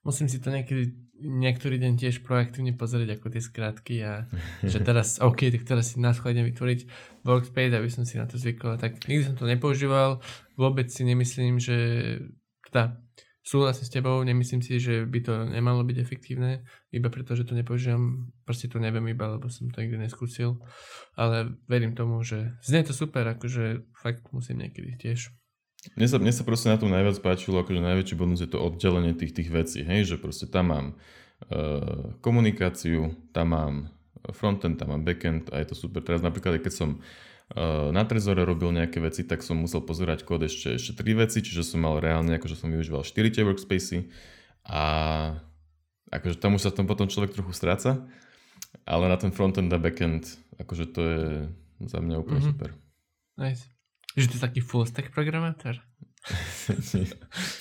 A: Musím si to niekedy, niektorý deň tiež proaktívne pozrieť ako tie skratky a [LAUGHS] že teraz, OK, tak teraz si následne vytvoriť workspace, aby som si na to zvykol. Tak nikdy som to nepoužíval, vôbec si nemyslím, že teda súhlasím s tebou, nemyslím si, že by to nemalo byť efektívne, iba preto, že to nepoužívam, proste to neviem iba, lebo som to nikdy neskúsil, ale verím tomu, že znie to super, akože fakt musím niekedy tiež.
B: Mne sa, mne sa proste na tom najviac páčilo, akože najväčší bonus je to oddelenie tých, tých vecí, hej, že proste tam mám uh, komunikáciu, tam mám frontend, tam mám backend a je to super. Teraz napríklad, keď som uh, na Trezore robil nejaké veci, tak som musel pozerať kód ešte, ešte 3 veci, čiže som mal reálne, akože som využíval 4 tie workspacey a akože tam už sa tam potom človek trochu stráca, ale na ten frontend a backend, akože to je za mňa úplne mm-hmm. super.
A: Nice. Že ty taký full stack programátor? [LAUGHS]
B: nie,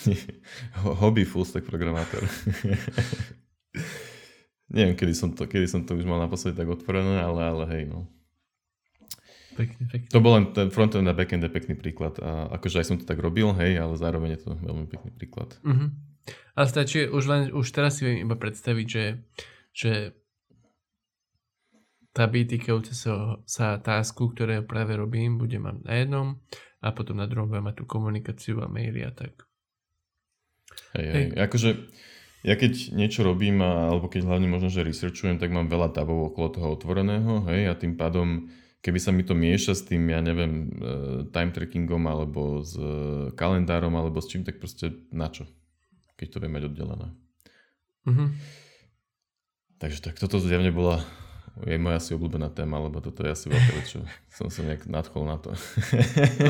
B: nie. Hobby full stack programátor. [LAUGHS] Neviem, kedy som, to, kedy som to už mal naposledy tak otvorené, ale, ale hej, no.
A: Pekný, pekný.
B: To bol len ten frontend a backend je pekný príklad. A akože aj som to tak robil, hej, ale zároveň je to veľmi pekný príklad.
A: Uh-huh. Ale stačí, už, len, už teraz si viem iba predstaviť, že, že tá týkajúca sa, sa tasku, ktoré práve robím, bude mať na jednom a potom na druhom budem mať tú komunikáciu a maily a tak.
B: Hej, hej. Akože ja keď niečo robím, alebo keď hlavne možno, že researchujem, tak mám veľa tabov okolo toho otvoreného, hej, a tým pádom, keby sa mi to mieša s tým, ja neviem, e, time trackingom, alebo s e, kalendárom, alebo s čím, tak proste na čo? Keď to viem mať oddelené. Mm-hmm. Takže tak toto zjavne bola je moja asi obľúbená téma, lebo toto je asi veľká vec, čo som sa nejak nadchol na to.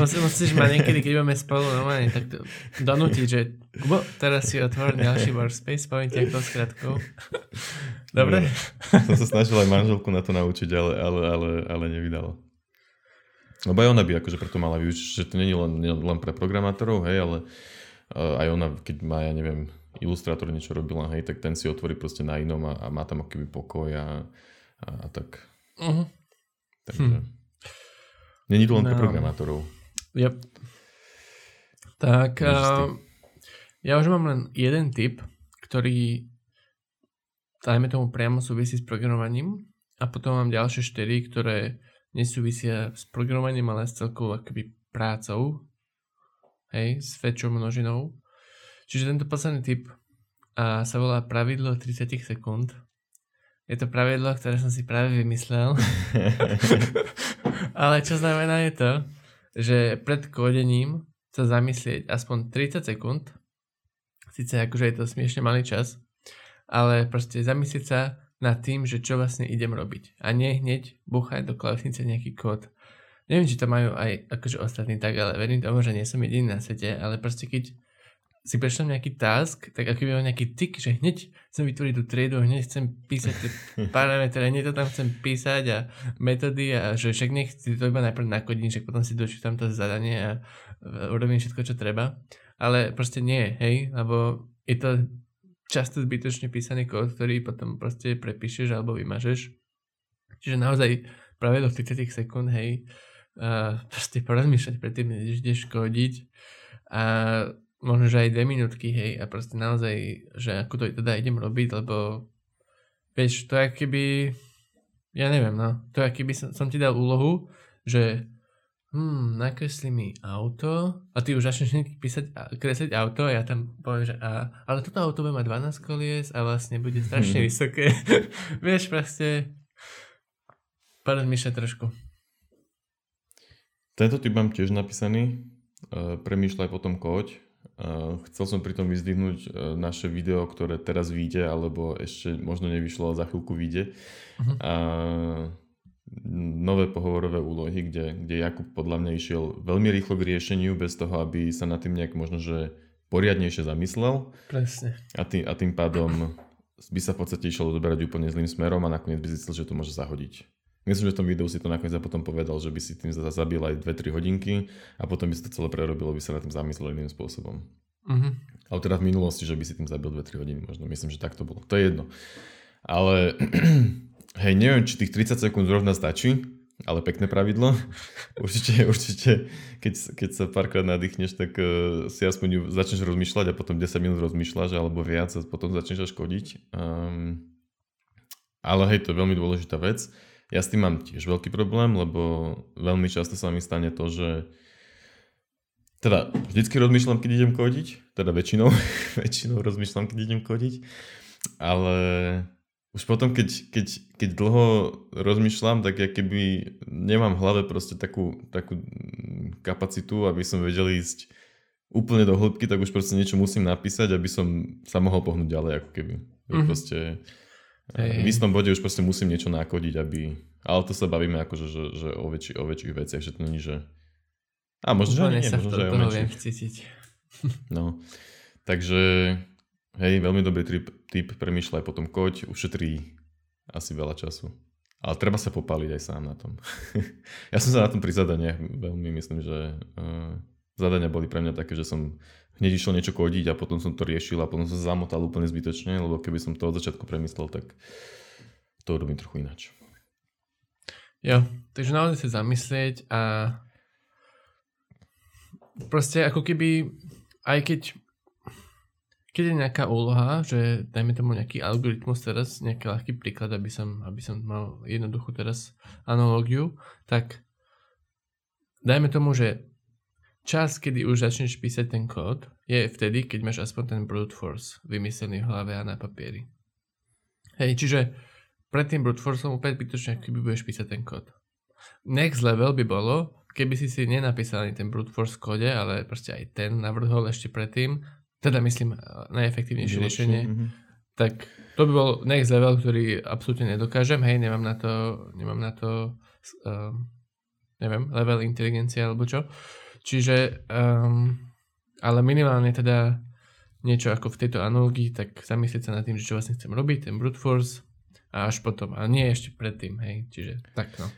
A: Musí, musíš ma niekedy, keď budeme spolu normálne, tak to donútiť, že Kubo, teraz si otvor ďalší workspace, poviem ti ako skratkou. Dobre?
B: som sa snažil aj manželku na to naučiť, ale, ale, ale, ale nevydalo. Lebo aj ona by akože preto mala vyučiť, že to nie je len, len pre programátorov, hej, ale uh, aj ona, keď má, ja neviem, ilustrátor niečo robila, hej, tak ten si otvorí proste na inom a, a má tam akýby pokoj a a, a tak. Uh-huh. Takže hm. není to len no. pre programátorov.
A: Yep. Tak uh, ja už mám len jeden tip, ktorý dajme tomu priamo súvisí s programovaním a potom mám ďalšie štyri, ktoré nesúvisia s programovaním, ale s celkovou akoby prácou, hej, s väčšou množinou. Čiže tento posledný tip a sa volá pravidlo 30 sekúnd je to pravidlo, ktoré som si práve vymyslel. [LAUGHS] Ale čo znamená je to, že pred kódením sa zamyslieť aspoň 30 sekúnd, síce akože je to smiešne malý čas, ale proste zamyslieť sa nad tým, že čo vlastne idem robiť. A nie hneď buchať do klávesnice nejaký kód. Neviem, či to majú aj akože ostatní tak, ale verím tomu, že nie som jediný na svete, ale proste keď si prečítam nejaký task, tak ako by nejaký tik, že hneď chcem vytvoriť tú triedu, hneď chcem písať tie [LAUGHS] parametre, hneď to tam chcem písať a metódy a že však nech si to iba najprv nakodím, že potom si dočítam to zadanie a urobím všetko, čo treba. Ale proste nie, hej, lebo je to často zbytočne písaný kód, ktorý potom proste prepíšeš alebo vymažeš. Čiže naozaj práve do 30 sekúnd, hej, uh, proste porozmýšľať predtým, než ideš kódiť a možno, že aj dve minútky, hej, a proste naozaj, že ako to teda idem robiť, lebo vieš, to je keby, ja neviem, no, to je keby som, som ti dal úlohu, že hmm, nakresli mi auto a ty už začneš písať, kresliť auto a ja tam poviem, že a, ale toto auto bude mať 12 kolies a vlastne bude strašne [LAUGHS] vysoké. [LAUGHS] vieš, proste porozmýšľať trošku.
B: Tento typ mám tiež napísaný. Uh, premýšľaj potom kóď Chcel som pritom vyzdvihnúť e, naše video, ktoré teraz vyjde, alebo ešte možno nevyšlo, ale za chvíľku vyjde. Uh-huh. A nové pohovorové úlohy, kde, kde Jakub podľa mňa išiel veľmi rýchlo k riešeniu, bez toho, aby sa na tým nejak možno, že poriadnejšie zamyslel.
A: Presne.
B: A tým, a tým pádom by sa v podstate išiel odoberať úplne zlým smerom a nakoniec by zistil, že to môže zahodiť. Myslím, že v tom videu si to nakoniec potom povedal, že by si tým zabil aj 2-3 hodinky a potom by si to celé prerobilo, by sa na tým zamyslel iným spôsobom. Uh-huh. Ale teda v minulosti, že by si tým zabil 2-3 hodiny možno. Myslím, že tak to bolo. To je jedno. Ale [CLEARS THROAT] hej, neviem, či tých 30 sekúnd zrovna stačí, ale pekné pravidlo. [LAUGHS] určite, určite, keď, keď sa párkrát nadýchneš, tak uh, si aspoň začneš rozmýšľať a potom 10 minút rozmýšľaš alebo viac a potom začneš až škodiť. Um, ale hej, to je veľmi dôležitá vec. Ja s tým mám tiež veľký problém, lebo veľmi často sa mi stane to, že Teda vždycky rozmýšľam, keď idem kodiť, teda väčšinou, [LAUGHS] väčšinou rozmýšľam, keď idem kodiť, ale už potom, keď, keď, keď dlho rozmýšľam, tak ja keby nemám v hlave proste takú, takú kapacitu, aby som vedel ísť úplne do hĺbky, tak už proste niečo musím napísať, aby som sa mohol pohnúť ďalej, ako keby. Mm-hmm. Proste, hey. V istom bode už proste musím niečo nakodiť, aby... Ale to sa bavíme akože, že, že o, väčši, o väčších veciach, že to není, že a možno, že nie,
A: sa
B: možno,
A: že aj toho viem vcítiť. [LAUGHS]
B: No, takže hej, veľmi dobrý trip, tip, premýšľaj potom koď, ušetrí asi veľa času. Ale treba sa popáliť aj sám na tom. [LAUGHS] ja som sa na tom pri zadaniach veľmi myslím, že uh, zadania boli pre mňa také, že som hneď išiel niečo kodiť a potom som to riešil a potom som sa zamotal úplne zbytočne, lebo keby som to od začiatku premyslel, tak to robím trochu ináč.
A: Jo, takže naozaj sa zamyslieť a proste ako keby, aj keď keď je nejaká úloha, že dajme tomu nejaký algoritmus teraz, nejaký ľahký príklad, aby som, aby som mal jednoduchú teraz analogiu, tak dajme tomu, že čas, kedy už začneš písať ten kód, je vtedy, keď máš aspoň ten brute force vymyslený v hlave a na papieri. Hej, čiže pred tým brute forceom úplne bytočne, keby budeš písať ten kód. Next level by bolo, keby si si nenapísal ani ten brute force kode, ale proste aj ten navrhol ešte predtým, teda myslím najefektívnejšie riešenie, mm-hmm. tak to by bol next level, ktorý absolútne nedokážem, hej, nemám na to, nemám na to uh, neviem, level inteligencie alebo čo. Čiže, um, ale minimálne teda niečo ako v tejto analogii, tak zamyslieť sa nad tým, že čo vlastne chcem robiť, ten brute force a až potom, a nie ešte predtým, hej, čiže tak no.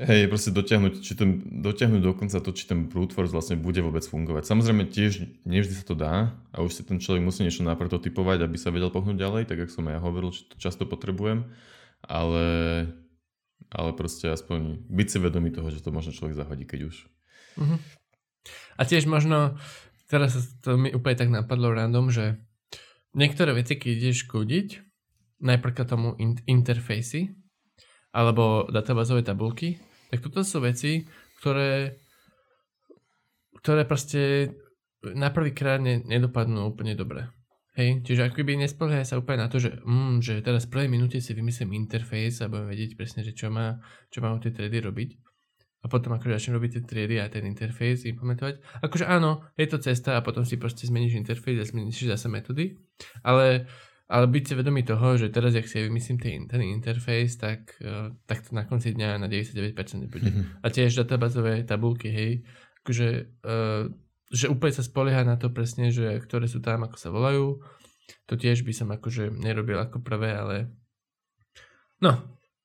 B: Hej, proste dotiahnuť, či ten, dotiahnuť dokonca to, či ten brute force vlastne bude vôbec fungovať. Samozrejme tiež nevždy sa to dá a už si ten človek musí niečo naprototypovať, aby sa vedel pohnúť ďalej, tak ako som ja hovoril, že to často potrebujem, ale, ale proste aspoň byť si vedomý toho, že to možno človek zahodí, keď už. Uh-huh.
A: A tiež možno, teraz to mi úplne tak napadlo random, že niektoré veci, keď ideš kodiť, najprv tomu in- interfejsy, alebo databázové tabulky, tak toto sú veci, ktoré, ktoré proste na prvýkrát ne, nedopadnú úplne dobre. Hej, čiže ako by nespoliehaj sa úplne na to, že, mm, že teraz v prvej minúte si vymyslím interfejs a budem vedieť presne, že čo má, čo má tie tredy robiť. A potom akože začnem robiť tie triedy a ten interfejs implementovať. Akože áno, je to cesta a potom si proste zmeníš interfejs a zmeníš zase metódy. Ale ale byť si vedomý toho, že teraz, ak si vymyslím ten, ten interfejs, tak, uh, tak to na konci dňa na 99% nebude. Mm-hmm. A tiež databázové tabulky, hej, akože, uh, že úplne sa spolieha na to presne, že ktoré sú tam, ako sa volajú. To tiež by som akože nerobil ako prvé, ale no,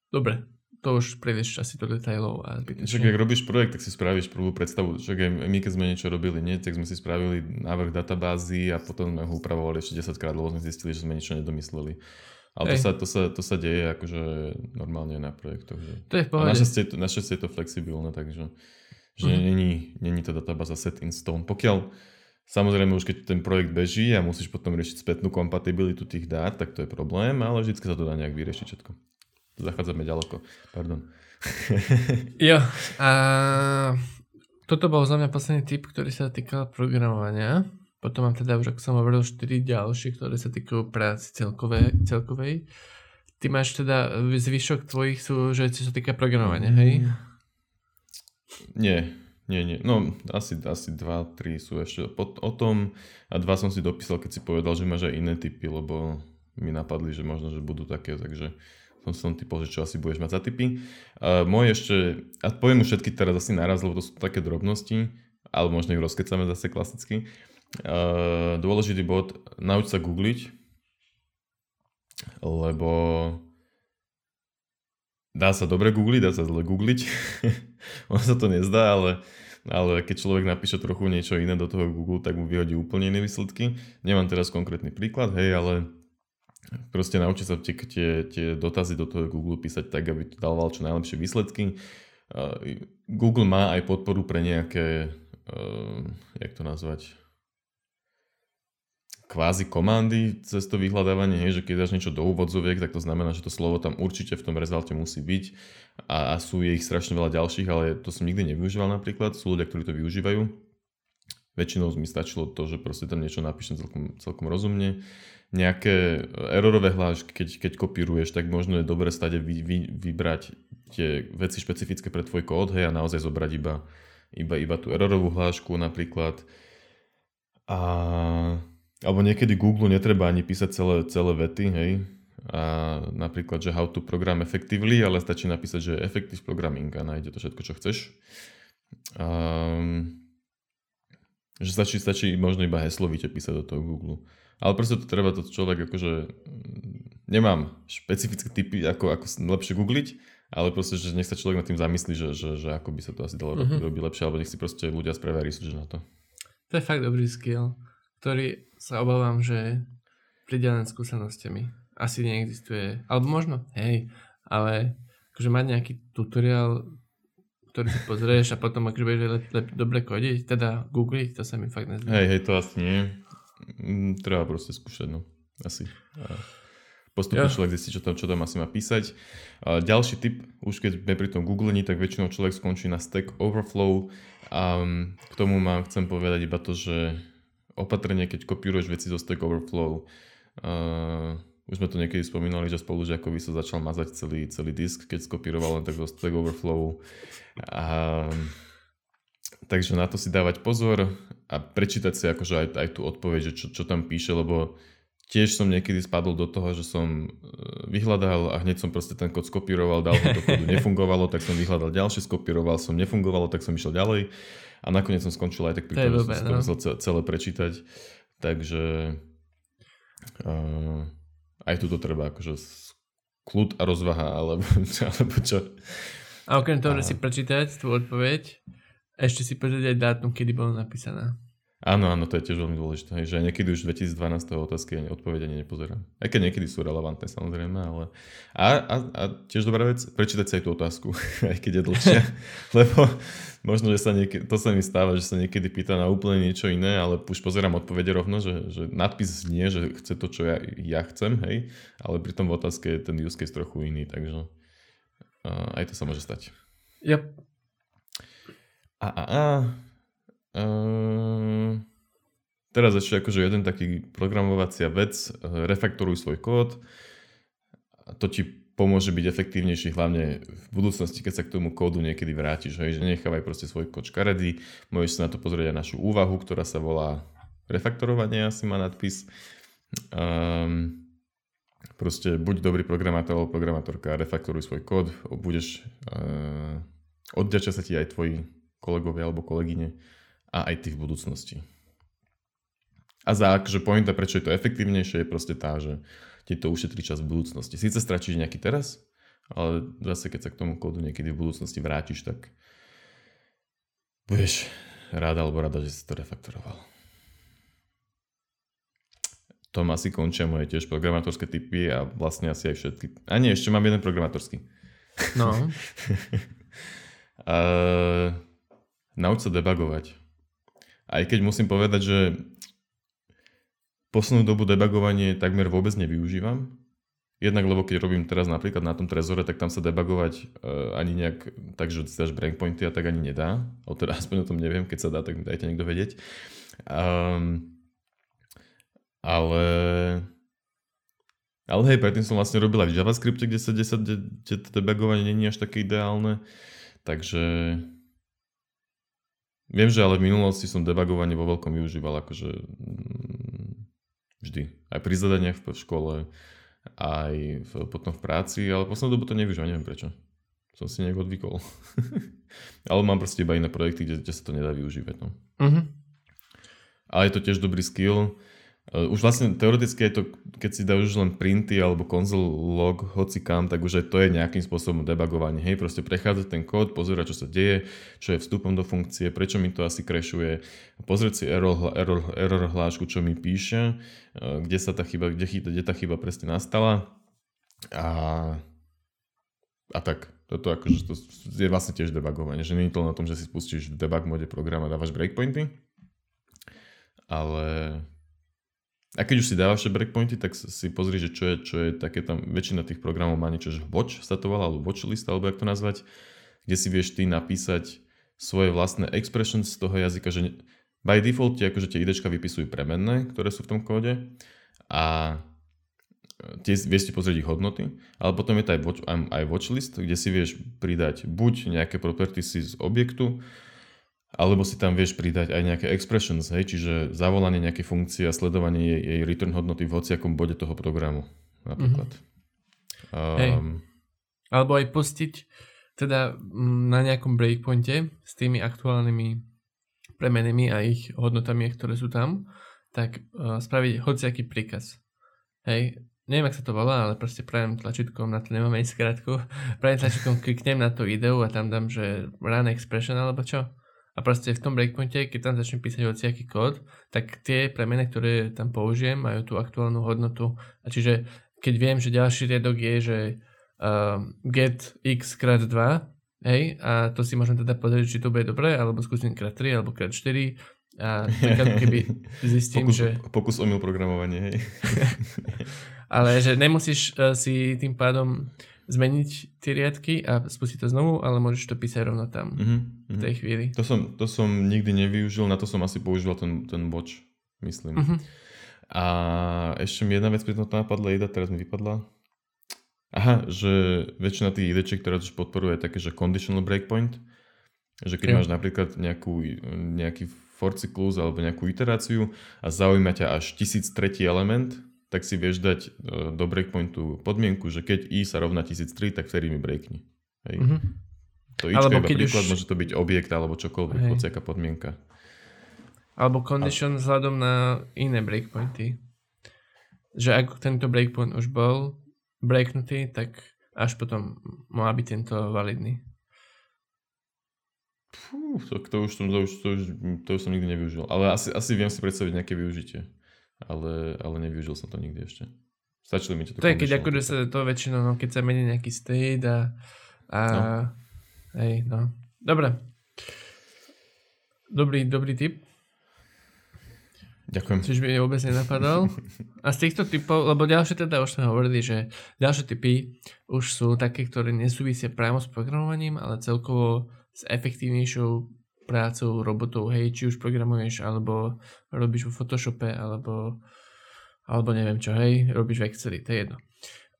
A: dobre, to už prídeš asi do detailov a
B: zbytečne. Však ak robíš projekt, tak si spravíš prvú predstavu. Však aj my, keď sme niečo robili, nie, tak sme si spravili návrh databázy a potom sme ho upravovali ešte 10 krát, lebo sme zistili, že sme niečo nedomysleli. Ale to sa, to, sa, to sa deje akože normálne na projektoch. Že...
A: To je v pohode.
B: Našťastie, našťastie je to flexibilné, takže že mm-hmm. není, není tá databáza set in stone. Pokiaľ Samozrejme už keď ten projekt beží a musíš potom riešiť spätnú kompatibilitu tých dát, tak to je problém, ale vždy sa to dá nejak vyriešiť všetko. Zachádzame ďaleko. Pardon. [LAUGHS]
A: jo, a toto bol za mňa posledný tip, ktorý sa týkal programovania. Potom mám teda už, ako som hovoril, 4 ďalšie, ktoré sa týkajú práci celkovej. celkovej. Ty máš teda, zvyšok tvojich sú, že sa týka programovania, hej?
B: Nie, nie, nie. No, asi, asi dva, tri sú ešte pod, o tom a dva som si dopísal, keď si povedal, že máš aj iné typy, lebo mi napadli, že možno, že budú také, takže som typol, že čo asi budeš mať za typy. Uh, môj ešte, a poviem už všetky teraz asi naraz, lebo to sú také drobnosti, ale možno ich rozkecame zase klasicky. Uh, dôležitý bod, nauč sa googliť, lebo dá sa dobre googliť, dá sa zle googliť. [LAUGHS] On sa to nezdá, ale, ale keď človek napíše trochu niečo iné do toho Google, tak mu vyhodí úplne iné výsledky. Nemám teraz konkrétny príklad, hej, ale Proste naučiť sa tie, tie, tie dotazy do toho Google písať tak, aby to dával čo najlepšie výsledky. Google má aj podporu pre nejaké, uh, jak to nazvať, kvázi komandy cez to vyhľadávanie, hej, že keď dáš niečo do úvodzoviek, tak to znamená, že to slovo tam určite v tom rezalte musí byť. A, a sú ich strašne veľa ďalších, ale to som nikdy nevyužíval napríklad, sú ľudia, ktorí to využívajú väčšinou mi stačilo to, že proste tam niečo napíšem celkom, celkom rozumne. Nejaké errorové hlášky, keď, keď kopíruješ, tak možno je dobre stade vy, vy, vybrať tie veci špecifické pre tvoj kód, hej, a naozaj zobrať iba, iba, iba tú errorovú hlášku napríklad. A, alebo niekedy Google netreba ani písať celé, celé vety, hej, a napríklad, že how to program effectively, ale stačí napísať, že effective programming a nájde to všetko, čo chceš. Um, že stačí, stačí možno iba heslovite písať do toho Google. Ale proste to treba to človek akože... Mm, nemám špecifické typy, ako, ako lepšie googliť, ale proste, že nech sa človek nad tým zamyslí, že, že, že ako by sa to asi dalo mm-hmm. robiť lepšie, alebo nech si proste ľudia spravia research na to.
A: To je fakt dobrý skill, ktorý sa obávam, že pridelené skúsenostiami asi neexistuje. Alebo možno, hej, ale akože mať nejaký tutoriál ktorý si pozrieš a potom akože budeš lep, lep, dobre kodiť, teda googliť, to sa mi fakt nezdá.
B: Hej, hej, to asi nie. Mm, treba proste skúšať, no. Asi. Postupne ja. človek zistí, čo tam, čo tam asi má písať. A ďalší tip, už keď sme pri tom googlení, tak väčšinou človek skončí na Stack Overflow. A k tomu mám, chcem povedať iba to, že opatrne, keď kopíruješ veci zo Stack Overflow, uh, už sme to niekedy spomínali, že spolužiakovi sa začal mazať celý, celý disk, keď skopíroval len tak do Stack Overflow. A, takže na to si dávať pozor a prečítať si akože aj, aj tú odpoveď, že čo, čo tam píše, lebo tiež som niekedy spadol do toho, že som e, vyhľadal a hneď som proste ten kód skopíroval, dal ho do kódu, [LAUGHS] nefungovalo, tak som vyhľadal ďalšie, skopíroval som, nefungovalo, tak som išiel ďalej a nakoniec som skončil aj tak pri tom, že som no. musel celé prečítať. Takže uh, aj tu to treba akože kľud a rozvaha, alebo, [LAUGHS] alebo čo.
A: A okrem toho, a... že si prečítať tú odpoveď, ešte si pozrieť aj dátum, kedy bola napísaná.
B: Áno, áno, to je tiež veľmi dôležité, že niekedy už 2012 otázky ani odpovede nepozerám. Aj keď niekedy sú relevantné samozrejme, ale... A, a, a tiež dobrá vec, prečítať si aj tú otázku, [LAUGHS] aj keď je dlhšia, [LAUGHS] lebo možno, že sa niekedy, to sa mi stáva, že sa niekedy pýta na úplne niečo iné, ale už pozerám odpovede rovno, že, že nadpis znie, že chce to, čo ja, ja chcem, hej, ale pri tom v otázke je ten use case trochu iný, takže uh, aj to sa môže stať.
A: Yep.
B: A, a, a, Uh, teraz ešte akože jeden taký programovacia vec, refaktoruj svoj kód. To ti pomôže byť efektívnejší hlavne v budúcnosti, keď sa k tomu kódu niekedy vrátiš. Hej, že nechávaj proste svoj kód škaredý. Môžeš sa na to pozrieť aj našu úvahu, ktorá sa volá refaktorovanie, asi má nadpis. Um, proste buď dobrý programátor alebo programátorka, refaktoruj svoj kód, budeš uh, odďačia sa ti aj tvoji kolegovia alebo kolegyne a aj ty v budúcnosti. A za akože pointa, prečo je to efektívnejšie, je proste tá, že ti to ušetrí čas v budúcnosti. Sice stratíš nejaký teraz, ale zase keď sa k tomu kódu niekedy v budúcnosti vrátiš, tak budeš ráda alebo rada, že si to refaktoroval. Tom asi končia moje tiež programátorské typy a vlastne asi aj všetky. A nie, ešte mám jeden programátorský.
A: No. [LAUGHS]
B: uh, nauč sa debugovať. Aj keď musím povedať, že poslednú dobu debugovanie takmer vôbec nevyužívam. Jednak lebo keď robím teraz napríklad na tom trezore, tak tam sa debugovať uh, ani nejak tak, že dáš breakpointy a tak ani nedá. O teda [LAUGHS] aspoň o tom neviem, keď sa dá, tak dajte niekto vedieť. Um, ale ale hej, predtým som vlastne robil aj v JavaScripte, kde sa 10, kde, kde debugovanie nie je až také ideálne. Takže Viem, že ale v minulosti som debugovanie vo veľkom využíval akože mm, vždy. Aj pri zadaniach v škole, aj v, potom v práci, ale poslednú dobu to nevyužívam, neviem prečo. Som si nejak odvykol. [LAUGHS] ale mám proste iba iné projekty, kde, kde sa to nedá využívať. No. Uh-huh. Ale je to tiež dobrý skill. Eh, už vlastne teoreticky aj to, keď si dáš len printy alebo console log hoci kam, tak už aj to je nejakým spôsobom debugovanie. Hej, proste prechádza ten kód, pozerať, čo sa deje, čo je vstupom do funkcie, prečo mi to asi crashuje, pozrieť si error, error, error hlášku, čo mi píše, eh, kde sa tá chyba, kde, kde tá chyba presne nastala a, a tak. Toto akože to je vlastne tiež debugovanie, že nie je to len o tom, že si spustíš v debug mode program a dávaš breakpointy, ale a keď už si dávaš breakpointy, tak si pozri, že čo je, čo je také tam, väčšina tých programov má niečo, že watch sa alebo watch list, alebo jak to nazvať, kde si vieš ty napísať svoje vlastné expressions z toho jazyka, že by default ti akože tie IDčka vypisujú premenné, ktoré sú v tom kóde a tie, vieš si pozrieť ich hodnoty, ale potom je to aj, watch, aj watchlist, kde si vieš pridať buď nejaké properties z objektu, alebo si tam vieš pridať aj nejaké expressions, hej, čiže zavolanie nejakej funkcie a sledovanie jej, jej return hodnoty v hociakom bode toho programu, napríklad. Mm-hmm. Um,
A: hej. Alebo aj pustiť teda na nejakom breakpointe s tými aktuálnymi premenami a ich hodnotami, ktoré sú tam, tak uh, spraviť hociaký príkaz. Hej, neviem, ak sa to volá, ale proste pravým tlačítkom, na to nemáme ani skrátku, [LAUGHS] pravým tlačítkom kliknem na to ideu a tam dám, že run expression alebo čo. A proste v tom breakpointe, keď tam začnem písať hociaký kód, tak tie premeny, ktoré tam použijem, majú tú aktuálnu hodnotu. A čiže keď viem, že ďalší riadok je, že uh, get x krát 2, hej, a to si môžem teda pozrieť, či to bude dobré, alebo skúsim krát 3, alebo krát 4, a tak keby [LAUGHS] zistím,
B: pokus,
A: že...
B: Pokus omyl programovanie, hej. [LAUGHS]
A: Ale že nemusíš uh, si tým pádom zmeniť tie riadky a spustiť to znovu, ale môžeš to písať rovno tam mm-hmm. v tej chvíli.
B: To som, to som nikdy nevyužil, na to som asi používal ten, ten watch, myslím. Mm-hmm. A ešte mi jedna vec pri tom napadla, Ida, teraz mi vypadla. Aha, že väčšina tých IDčiek, ktoré už podporuje, také, že conditional breakpoint, že keď jo. máš napríklad nejakú, nejaký for cyklus alebo nejakú iteráciu a zaujíma ťa až tisíc tretí element, tak si vieš dať e, do breakpointu podmienku, že keď i sa rovná 1003, tak vtedy mi breakni. Hej. Mm-hmm. To ička alebo iba príklad, už... môže to byť objekt alebo čokoľvek, Hej. hociaká podmienka.
A: Alebo condition a... vzhľadom na iné breakpointy. Že ak tento breakpoint už bol breaknutý, tak až potom má byť tento validný.
B: Fú, to, to, už, to, už, to, už, to už som nikdy nevyužil. Ale asi, asi viem si predstaviť nejaké využitie ale, ale nevyužil som to nikdy ešte. Stačilo mi to.
A: To je keď akože sa to väčšinou, no, keď sa mení nejaký state a, a no. hej, no. Dobre. Dobrý, dobrý tip.
B: Ďakujem.
A: Čiže by mi vôbec nenapadol. [LAUGHS] A z týchto typov, lebo ďalšie teda už sme hovorili, že ďalšie typy už sú také, ktoré nesúvisia priamo s programovaním, ale celkovo s efektívnejšou prácou, robotou, hej, či už programuješ, alebo robíš vo Photoshope, alebo, alebo neviem čo, hej, robíš v Exceli, to je jedno.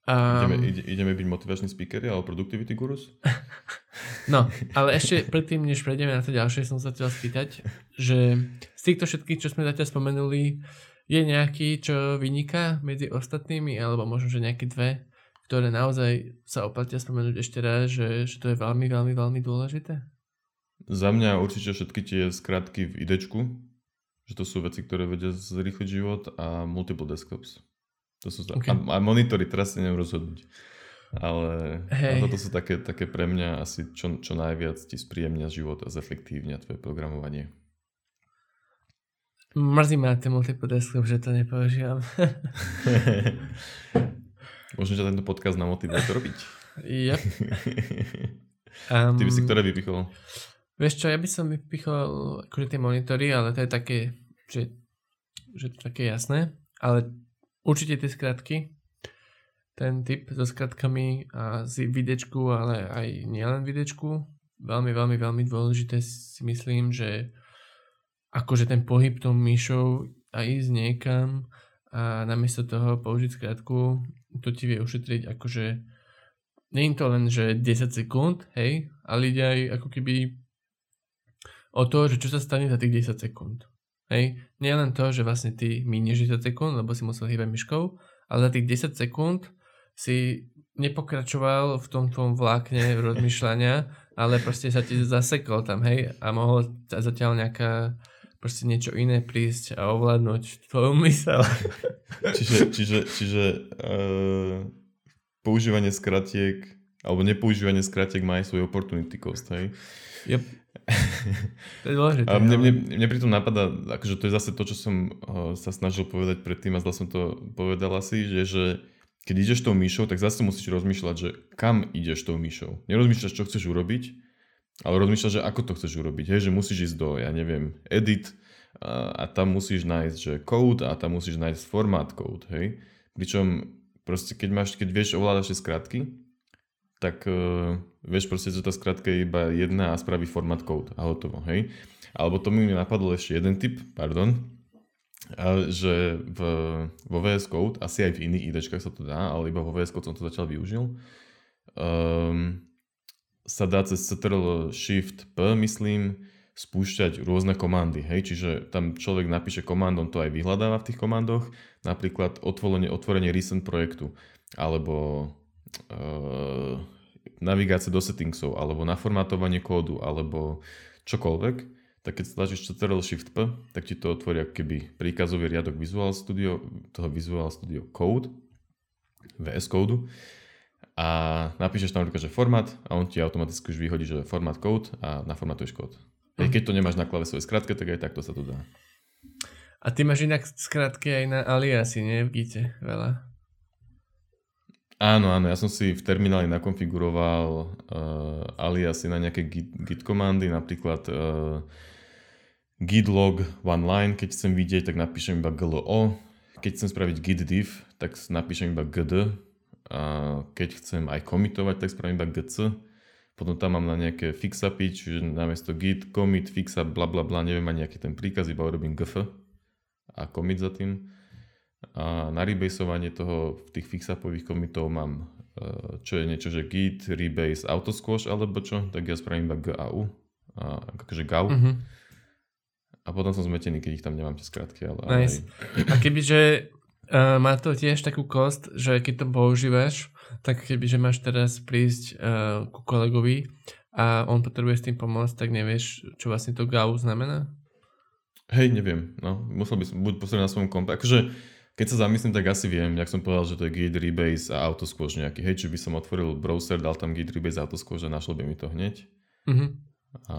B: Um, ideme, ide, ideme byť motivační speakery alebo productivity gurus? [LAUGHS]
A: no, ale ešte predtým, než prejdeme na to ďalšie, som sa chcel spýtať, že z týchto všetkých, čo sme zatiaľ spomenuli, je nejaký, čo vyniká medzi ostatnými, alebo možno, že nejaké dve, ktoré naozaj sa oplatia spomenúť ešte raz, že, že to je veľmi, veľmi, veľmi dôležité?
B: Za mňa určite všetky tie skratky v idečku, že to sú veci, ktoré vedia zrýchliť život a multiple desktops. To sú okay. a, a monitory, teraz si neviem rozhodnúť. Ale hey. toto sú také, také pre mňa asi čo, čo najviac ti spríjemnia život a zefektívnia tvoje programovanie.
A: Mrzí ma ten multiple desktop, že to nepoužívam. [LAUGHS]
B: Možno, že tento podcast nám motivuje to robiť.
A: Yep.
B: Um, [LAUGHS] Ty by si ktoré vypichol?
A: Vieš čo, ja by som vypichol akože tie monitory, ale to je také, že, že to také jasné. Ale určite tie skratky, ten typ so skratkami a z videčku, ale aj nielen videčku. Veľmi, veľmi, veľmi dôležité si myslím, že akože ten pohyb tou myšou a ísť niekam a namiesto toho použiť skratku, to ti vie ušetriť akože je to len, že 10 sekúnd, hej, ale ide aj ako keby o to, že čo sa stane za tých 10 sekúnd. Hej, nie len to, že vlastne ty minieš 10 sekúnd, lebo si musel hýbať myškou, ale za tých 10 sekúnd si nepokračoval v tom tvojom vlákne rozmýšľania, [LAUGHS] ale proste sa ti zasekol tam, hej, a mohol zatiaľ nejaká proste niečo iné prísť a ovládnuť tvoju mysel. [LAUGHS]
B: čiže, čiže, čiže uh, používanie skratiek alebo nepoužívanie skratiek má aj svoj opportunity cost, hej?
A: Yep. To je dôležité.
B: A mne, mne, mne pri tom napadá, akože to je zase to, čo som uh, sa snažil povedať predtým a zle som to povedal asi, že, že keď ideš tou myšou, tak zase musíš rozmýšľať, že kam ideš tou myšou. Nerozmýšľaš, čo chceš urobiť, ale rozmýšľaš, že ako to chceš urobiť. Hej, že musíš ísť do, ja neviem, edit a, a tam musíš nájsť, že code a tam musíš nájsť formát code, hej. Pričom proste keď máš, keď vieš ovládať tie skratky, tak uh, vieš proste, že tá skratka je iba jedna a spraví format code a hotovo, hej. Alebo to mi napadlo ešte jeden typ, pardon, že v, vo VS Code, asi aj v iných IDčkách sa to dá, ale iba vo VS Code som to začal využil, um, sa dá cez Ctrl Shift P, myslím, spúšťať rôzne komandy, hej, čiže tam človek napíše komand, on to aj vyhľadáva v tých komandoch, napríklad otvorenie, otvorenie recent projektu, alebo navigácie do settingsov, alebo naformátovanie kódu, alebo čokoľvek, tak keď stlačíš Ctrl Shift P, tak ti to otvorí ako keby príkazový riadok Visual Studio, toho Visual Studio Code, VS Code a napíšeš tam napríklad, že formát a on ti automaticky už vyhodí, že formát code a naformatuješ kód. Mm. Keď to nemáš na klávesovej skratke, tak aj takto sa to dá.
A: A ty máš inak skratky aj na aliasy, nie? V Gite veľa.
B: Áno, áno, ja som si v termináli nakonfiguroval uh, aliasy na nejaké git, git komandy, napríklad uh, git log one line, keď chcem vidieť, tak napíšem iba glo, keď chcem spraviť git div, tak napíšem iba gd, a keď chcem aj komitovať, tak spravím iba gc, potom tam mám na nejaké fixapy, čiže namiesto git, commit, fixa, bla bla bla, neviem ani nejaký ten príkaz, iba urobím gf a commit za tým. A na rebasovanie toho v tých fixupových commitov mám e, čo je niečo, že git, rebase, autosquash alebo čo, tak ja spravím iba GAU, a, akože GAU. Mm-hmm. A potom som zmetený, keď ich tam nemám tie skratky. Ale,
A: nice. Aj... A kebyže uh, má to tiež takú kost, že keď to používaš, tak keby, že máš teraz prísť uh, ku kolegovi a on potrebuje s tým pomôcť, tak nevieš, čo vlastne to GAU znamená?
B: Hej, neviem. No, musel by som buď pozrieť na svojom kompe. Akože, keď sa zamyslím, tak asi viem, jak som povedal, že to je Git, Rebase a Autosquash nejaký. Hej, či by som otvoril browser, dal tam Git, Rebase, Autosquash a našlo by mi to hneď. Mm-hmm. A,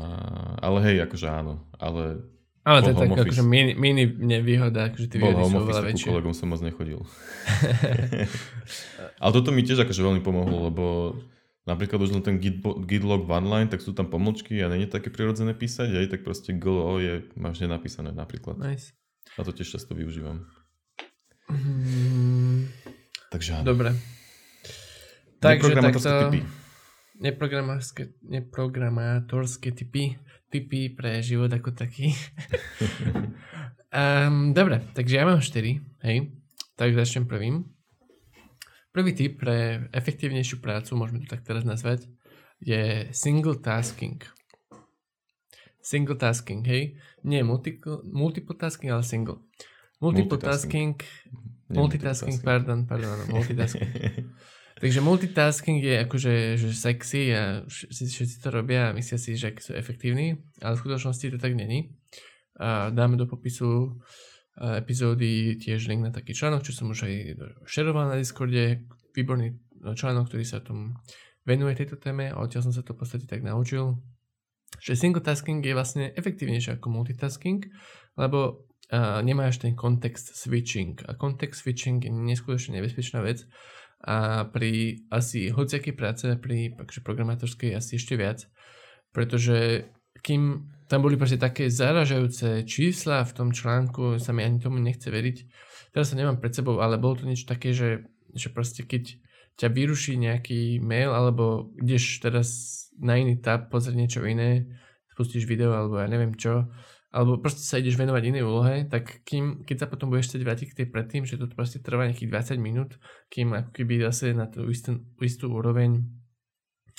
B: ale hej, akože áno. Ale
A: ale to je tak akože mini, mini nevýhoda, akože ty výhody sú oveľa väčšie.
B: kolegom som moc nechodil. [LAUGHS] Ale toto mi tiež akože veľmi pomohlo, lebo napríklad už len ten git, log line, tak sú tam pomlčky a není také prirodzené písať, aj tak proste glo je, máš nenapísané napríklad.
A: Nice.
B: A to tiež často využívam. Mm. Takže áno.
A: Dobre. Takže takto... typy. Neprogramátorské, neprogramátorské typy typy pre život ako taký. [LAUGHS] um, dobre, takže ja mám 4, hej. Tak začnem prvým. Prvý typ pre efektívnejšiu prácu, môžeme to tak teraz nazvať, je single tasking. Single tasking, hej. Nie multiple, multiple tasking, ale single. Multiple multitasking, tasking, multitasking, pardon, pardon, multitasking. [LAUGHS] Takže multitasking je akože že sexy a všetci, všetci to robia a myslia si, že sú efektívni, ale v skutočnosti to tak není. A dáme do popisu epizódy tiež link na taký článok, čo som už aj šeroval na Discorde. Výborný článok, ktorý sa tom venuje tejto téme a odtiaľ som sa to v podstate tak naučil. Že single tasking je vlastne efektívnejšie ako multitasking, lebo nemáš ten context switching. A context switching je neskutočne nebezpečná vec, a pri asi hociakej práce, pri akože programátorskej asi ešte viac, pretože kým tam boli proste také zaražajúce čísla v tom článku, sa mi ani tomu nechce veriť. Teraz sa nemám pred sebou, ale bolo to niečo také, že, že proste keď ťa vyruší nejaký mail, alebo ideš teraz na iný tab pozrieť niečo iné, spustíš video, alebo ja neviem čo, alebo proste sa ideš venovať inej úlohe, tak kým, keď sa potom budeš chcieť vrátiť k tej predtým, že to proste trvá nejakých 20 minút, kým ako keby zase na tú istú, istú úroveň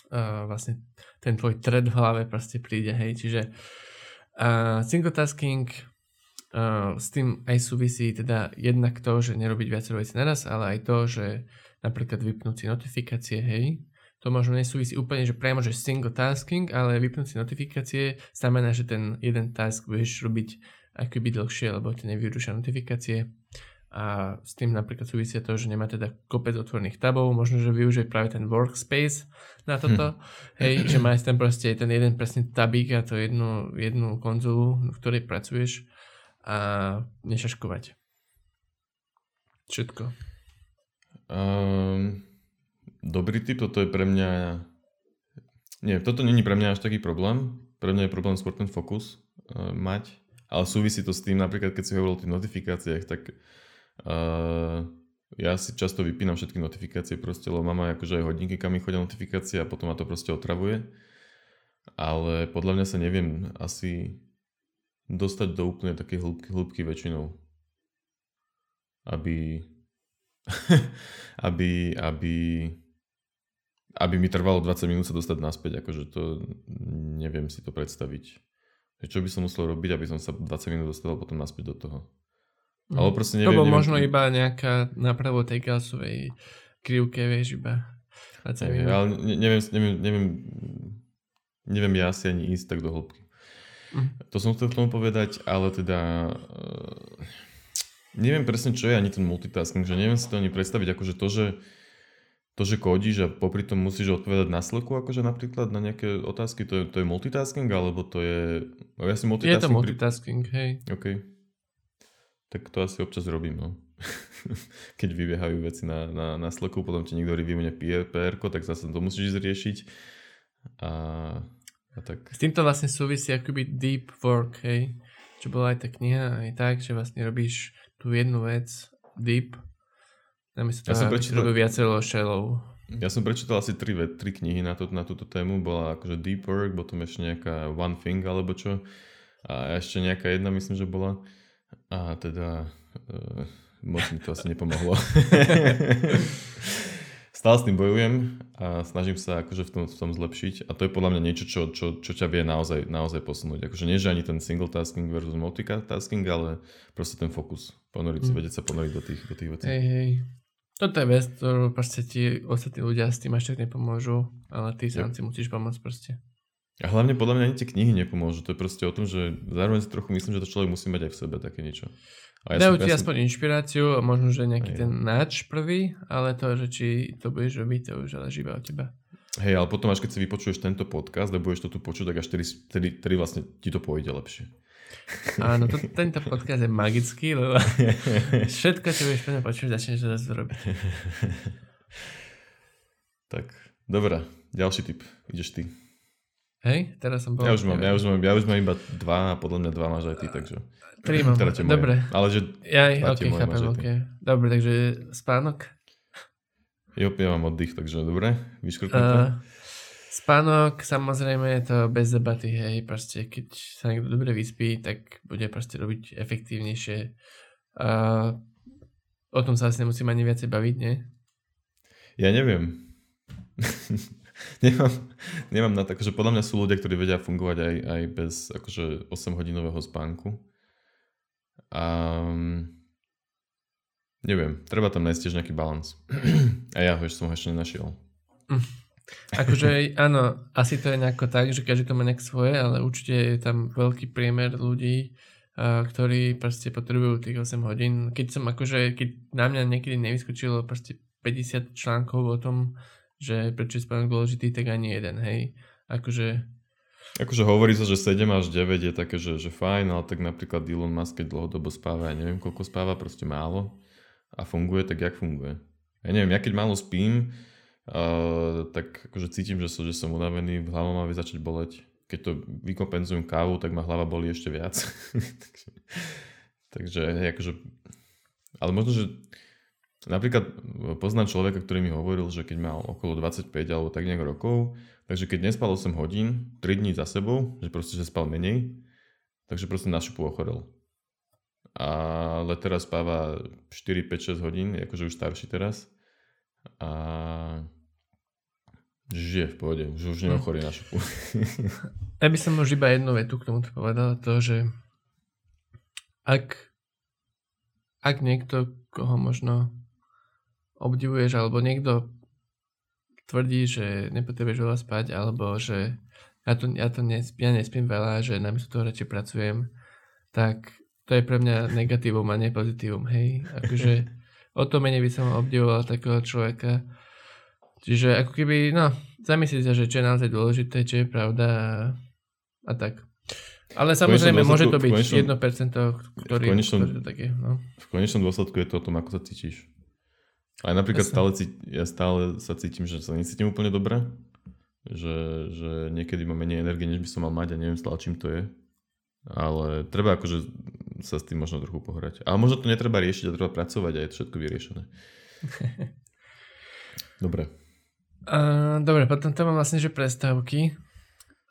A: uh, vlastne ten tvoj thread v hlave proste príde, hej, čiže uh, single tasking uh, s tým aj súvisí teda jednak to, že nerobiť viacero vecí naraz, ale aj to, že napríklad vypnúť si notifikácie, hej, to možno nesúvisí úplne, že priamo, že single tasking, ale vypnúť si notifikácie znamená, že ten jeden task budeš robiť akoby dlhšie, lebo tie nevyrušia notifikácie. A s tým napríklad súvisia to, že nemá teda kopec otvorených tabov, možno, že využije práve ten workspace na toto, hm. hej, že máš tam proste ten jeden presný tabík a to jednu, jednu konzolu, v ktorej pracuješ a nešaškovať. Všetko.
B: Um, Dobrý typ, toto je pre mňa... Nie, toto není pre mňa až taký problém. Pre mňa je problém skôr ten fokus uh, mať. Ale súvisí to s tým, napríklad keď si hovoril o tých notifikáciách, tak uh, ja si často vypínam všetky notifikácie proste, lebo mám aj akože aj hodinky, kam mi chodia notifikácie a potom ma to proste otravuje. Ale podľa mňa sa neviem asi dostať do úplne také hĺbky, hĺbky väčšinou. Aby, [LAUGHS] aby, aby, aby mi trvalo 20 minút sa dostať naspäť. Akože to neviem si to predstaviť. Čo by som musel robiť, aby som sa 20 minút dostal potom naspäť do toho.
A: Mm. Ale proste neviem, to bol neviem, možno iba nejaká napravo tej gasovej krivke, vieš, iba
B: 20 minút. Ale neviem, neviem, neviem, neviem ja asi ani ísť tak do hĺbky. Mm. To som chcel k tomu povedať, ale teda uh, neviem presne, čo je ani ten multitasking, že neviem si to ani predstaviť, akože to, že to, že kodíš a popri tom musíš odpovedať na sleku, akože napríklad na nejaké otázky, to je, to je multitasking, alebo to je... Ja si multitasking
A: je to multitasking, pri... hej.
B: OK. Tak to asi občas robím, no. [LAUGHS] Keď vybiehajú veci na, na, na sleku, potom ti niekto vyvine PR, tak zase to musíš riešiť. A a tak.
A: S týmto vlastne súvisí akoby deep work, hej. Čo bola aj tá kniha, aj tak, že vlastne robíš tú jednu vec deep, namiesto toho, ja som prečítal, robil viacero shellov.
B: Ja som prečítal asi tri, tri knihy na, to, na túto tému. Bola akože Deep Work, potom ešte nejaká One Thing alebo čo. A ešte nejaká jedna myslím, že bola. A teda uh, moc mi to asi nepomohlo. [LAUGHS] stále s tým bojujem a snažím sa akože v tom, v tom zlepšiť a to je podľa mňa niečo, čo, čo, čo ťa vie naozaj, naozaj posunúť. Akože nie, že ani ten single tasking versus multitasking, ale proste ten fokus. Ponoriť mm. vedieť sa ponoriť do tých, do tých vecí.
A: Hej, hej. Toto je vec, ktorú proste ti ostatní ľudia s tým až tak nepomôžu, ale ty sám si musíš pomôcť proste.
B: A hlavne podľa mňa ani tie knihy nepomôžu. To je proste o tom, že zároveň si trochu myslím, že to človek musí mať aj v sebe také niečo.
A: A ja Dajú ti ja aspoň som... inšpiráciu a možno, že nejaký aj. ten náč prvý, ale to, že či to budeš robiť, to už ale živé od teba.
B: Hej, ale potom až keď si vypočuješ tento podcast a budeš to tu počuť, tak až tedy, tedy, tedy vlastne ti to pôjde lepšie.
A: Áno, to, tento podcast je magický, lebo [LAUGHS] všetko, čo budeš počuť, začneš to zase robiť.
B: Tak, dobrá, ďalší tip, ideš ty.
A: Hej, teraz som
B: bol... Ja už mám, ja už mám, ja už mám iba dva a podľa mňa dva máš aj ty, takže...
A: Tri mám, teda dobre.
B: Ale že...
A: Ja, ok, chápem, ok. Dobre, takže spánok?
B: Jo, ja mám oddych, takže dobre, vyškrtnuté. Uh,
A: spánok, samozrejme je to bez debaty, hej, proste keď sa niekto dobre vyspí, tak bude proste robiť efektívnejšie. Uh, o tom sa asi nemusím ani viacej baviť, nie?
B: Ja neviem. [LAUGHS] nemám, nemám na to, akože podľa mňa sú ľudia, ktorí vedia fungovať aj, aj bez akože 8 hodinového spánku. A neviem, treba tam nájsť tiež nejaký balans. [CLEARS THROAT] A ja ho ešte som ho ešte nenašiel.
A: Mm. Akože áno, asi to je nejako tak, že každý to má nejak svoje, ale určite je tam veľký priemer ľudí, ktorí proste potrebujú tých 8 hodín. Keď som akože, keď na mňa niekedy nevyskočilo proste 50 článkov o tom, že prečo je spánok dôležitý, tak ani jeden, hej. Akože...
B: Akože hovorí sa, že 7 až 9 je také, že, že fajn, ale tak napríklad Elon Musk, keď dlhodobo spáva, ja neviem koľko spáva, proste málo a funguje, tak jak funguje. Ja neviem, ja keď málo spím, tak akože cítim, že, som, že som unavený, hlava má začať boleť. Keď to vykompenzujem kávu, tak ma hlava bolí ešte viac. [LAUGHS] takže, takže akože, ale možno, že Napríklad e, poznám človeka, ktorý mi hovoril, že keď mal okolo 25 alebo tak nejak rokov, takže keď nespal 8 hodín, 3 dní za sebou, že proste že spal menej, takže proste na šupu ochorel. Ale teraz spáva 4, 5, 6 hodín, akože už starší teraz. A žije v pohode, už, už neochorí na šupu. [LAUGHS]
A: Ja by som už iba jednu vetu k tomu povedal, to, že ak, ak niekto, koho možno obdivuješ, alebo niekto tvrdí, že nepotrebuješ veľa spať, alebo že ja, to, ja, to nespím, ja nespím veľa, že namiesto toho radšej pracujem, tak to je pre mňa negatívum a nie pozitívum, hej. Akože [LAUGHS] o to menej by som obdivoval takého človeka. Čiže ako keby, no, zamyslieť sa, že čo je naozaj dôležité, čo je pravda a, tak. Ale samozrejme, môže to byť konečnom, 1%, ktorý, v konečnom, ktorý to také, no.
B: V konečnom dôsledku je to o tom, ako sa cítiš. Aj napríklad stále, ja stále sa cítim, že sa necítim úplne dobre. Že, že niekedy mám menej energie, než by som mal mať a neviem stále, čím to je. Ale treba akože sa s tým možno trochu pohrať. Ale možno to netreba riešiť a treba pracovať a je to všetko vyriešené. [LAUGHS] Dobre.
A: Uh, dobre, potom tam mám vlastne, že prestávky,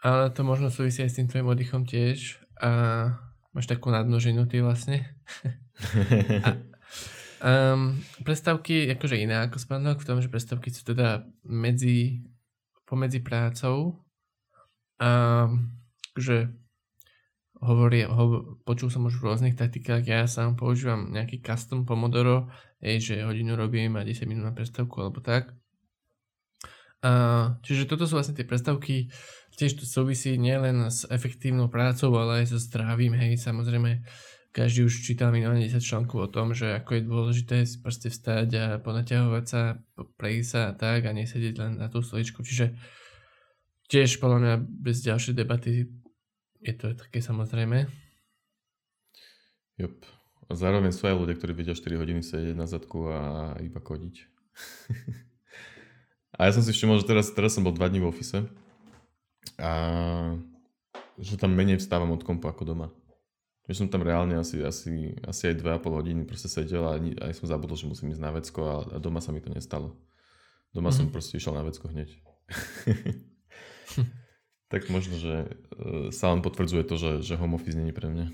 A: ale to možno súvisí aj s tým tvojim oddychom tiež. A máš takú nadnožinu ty vlastne. [LAUGHS] a, um, prestávky akože iné ako spánok v tom, že prestávky sú teda medzi, pomedzi prácou a že hovorí, ho, počul som už v rôznych taktikách, ja sám používam nejaký custom Pomodoro, je, že hodinu robím a 10 minút na prestávku alebo tak. A, čiže toto sú vlastne tie prestávky, tiež to súvisí nielen s efektívnou prácou, ale aj so zdravím, hej, samozrejme každý už čítal minimálne 10 článkov o tom, že ako je dôležité si proste vstať a ponaťahovať sa, prejsť sa a tak a nesedieť len na tú stoličku. Čiže tiež podľa mňa bez ďalšej debaty je to také samozrejme.
B: Jop. A zároveň sú aj ľudia, ktorí vedia 4 hodiny sedieť na zadku a iba kodiť. [LAUGHS] a ja som si všimol, že teraz, teraz som bol 2 dní v ofise a že tam menej vstávam od kompu ako doma. Že som tam reálne asi, asi, asi aj 2,5 hodiny proste sedel a aj som zabudol, že musím ísť na vecko a, a doma sa mi to nestalo. Doma mm-hmm. som proste išiel na vecko hneď. [LAUGHS] tak možno, že uh, sa len potvrdzuje to, že, že home office není pre mňa.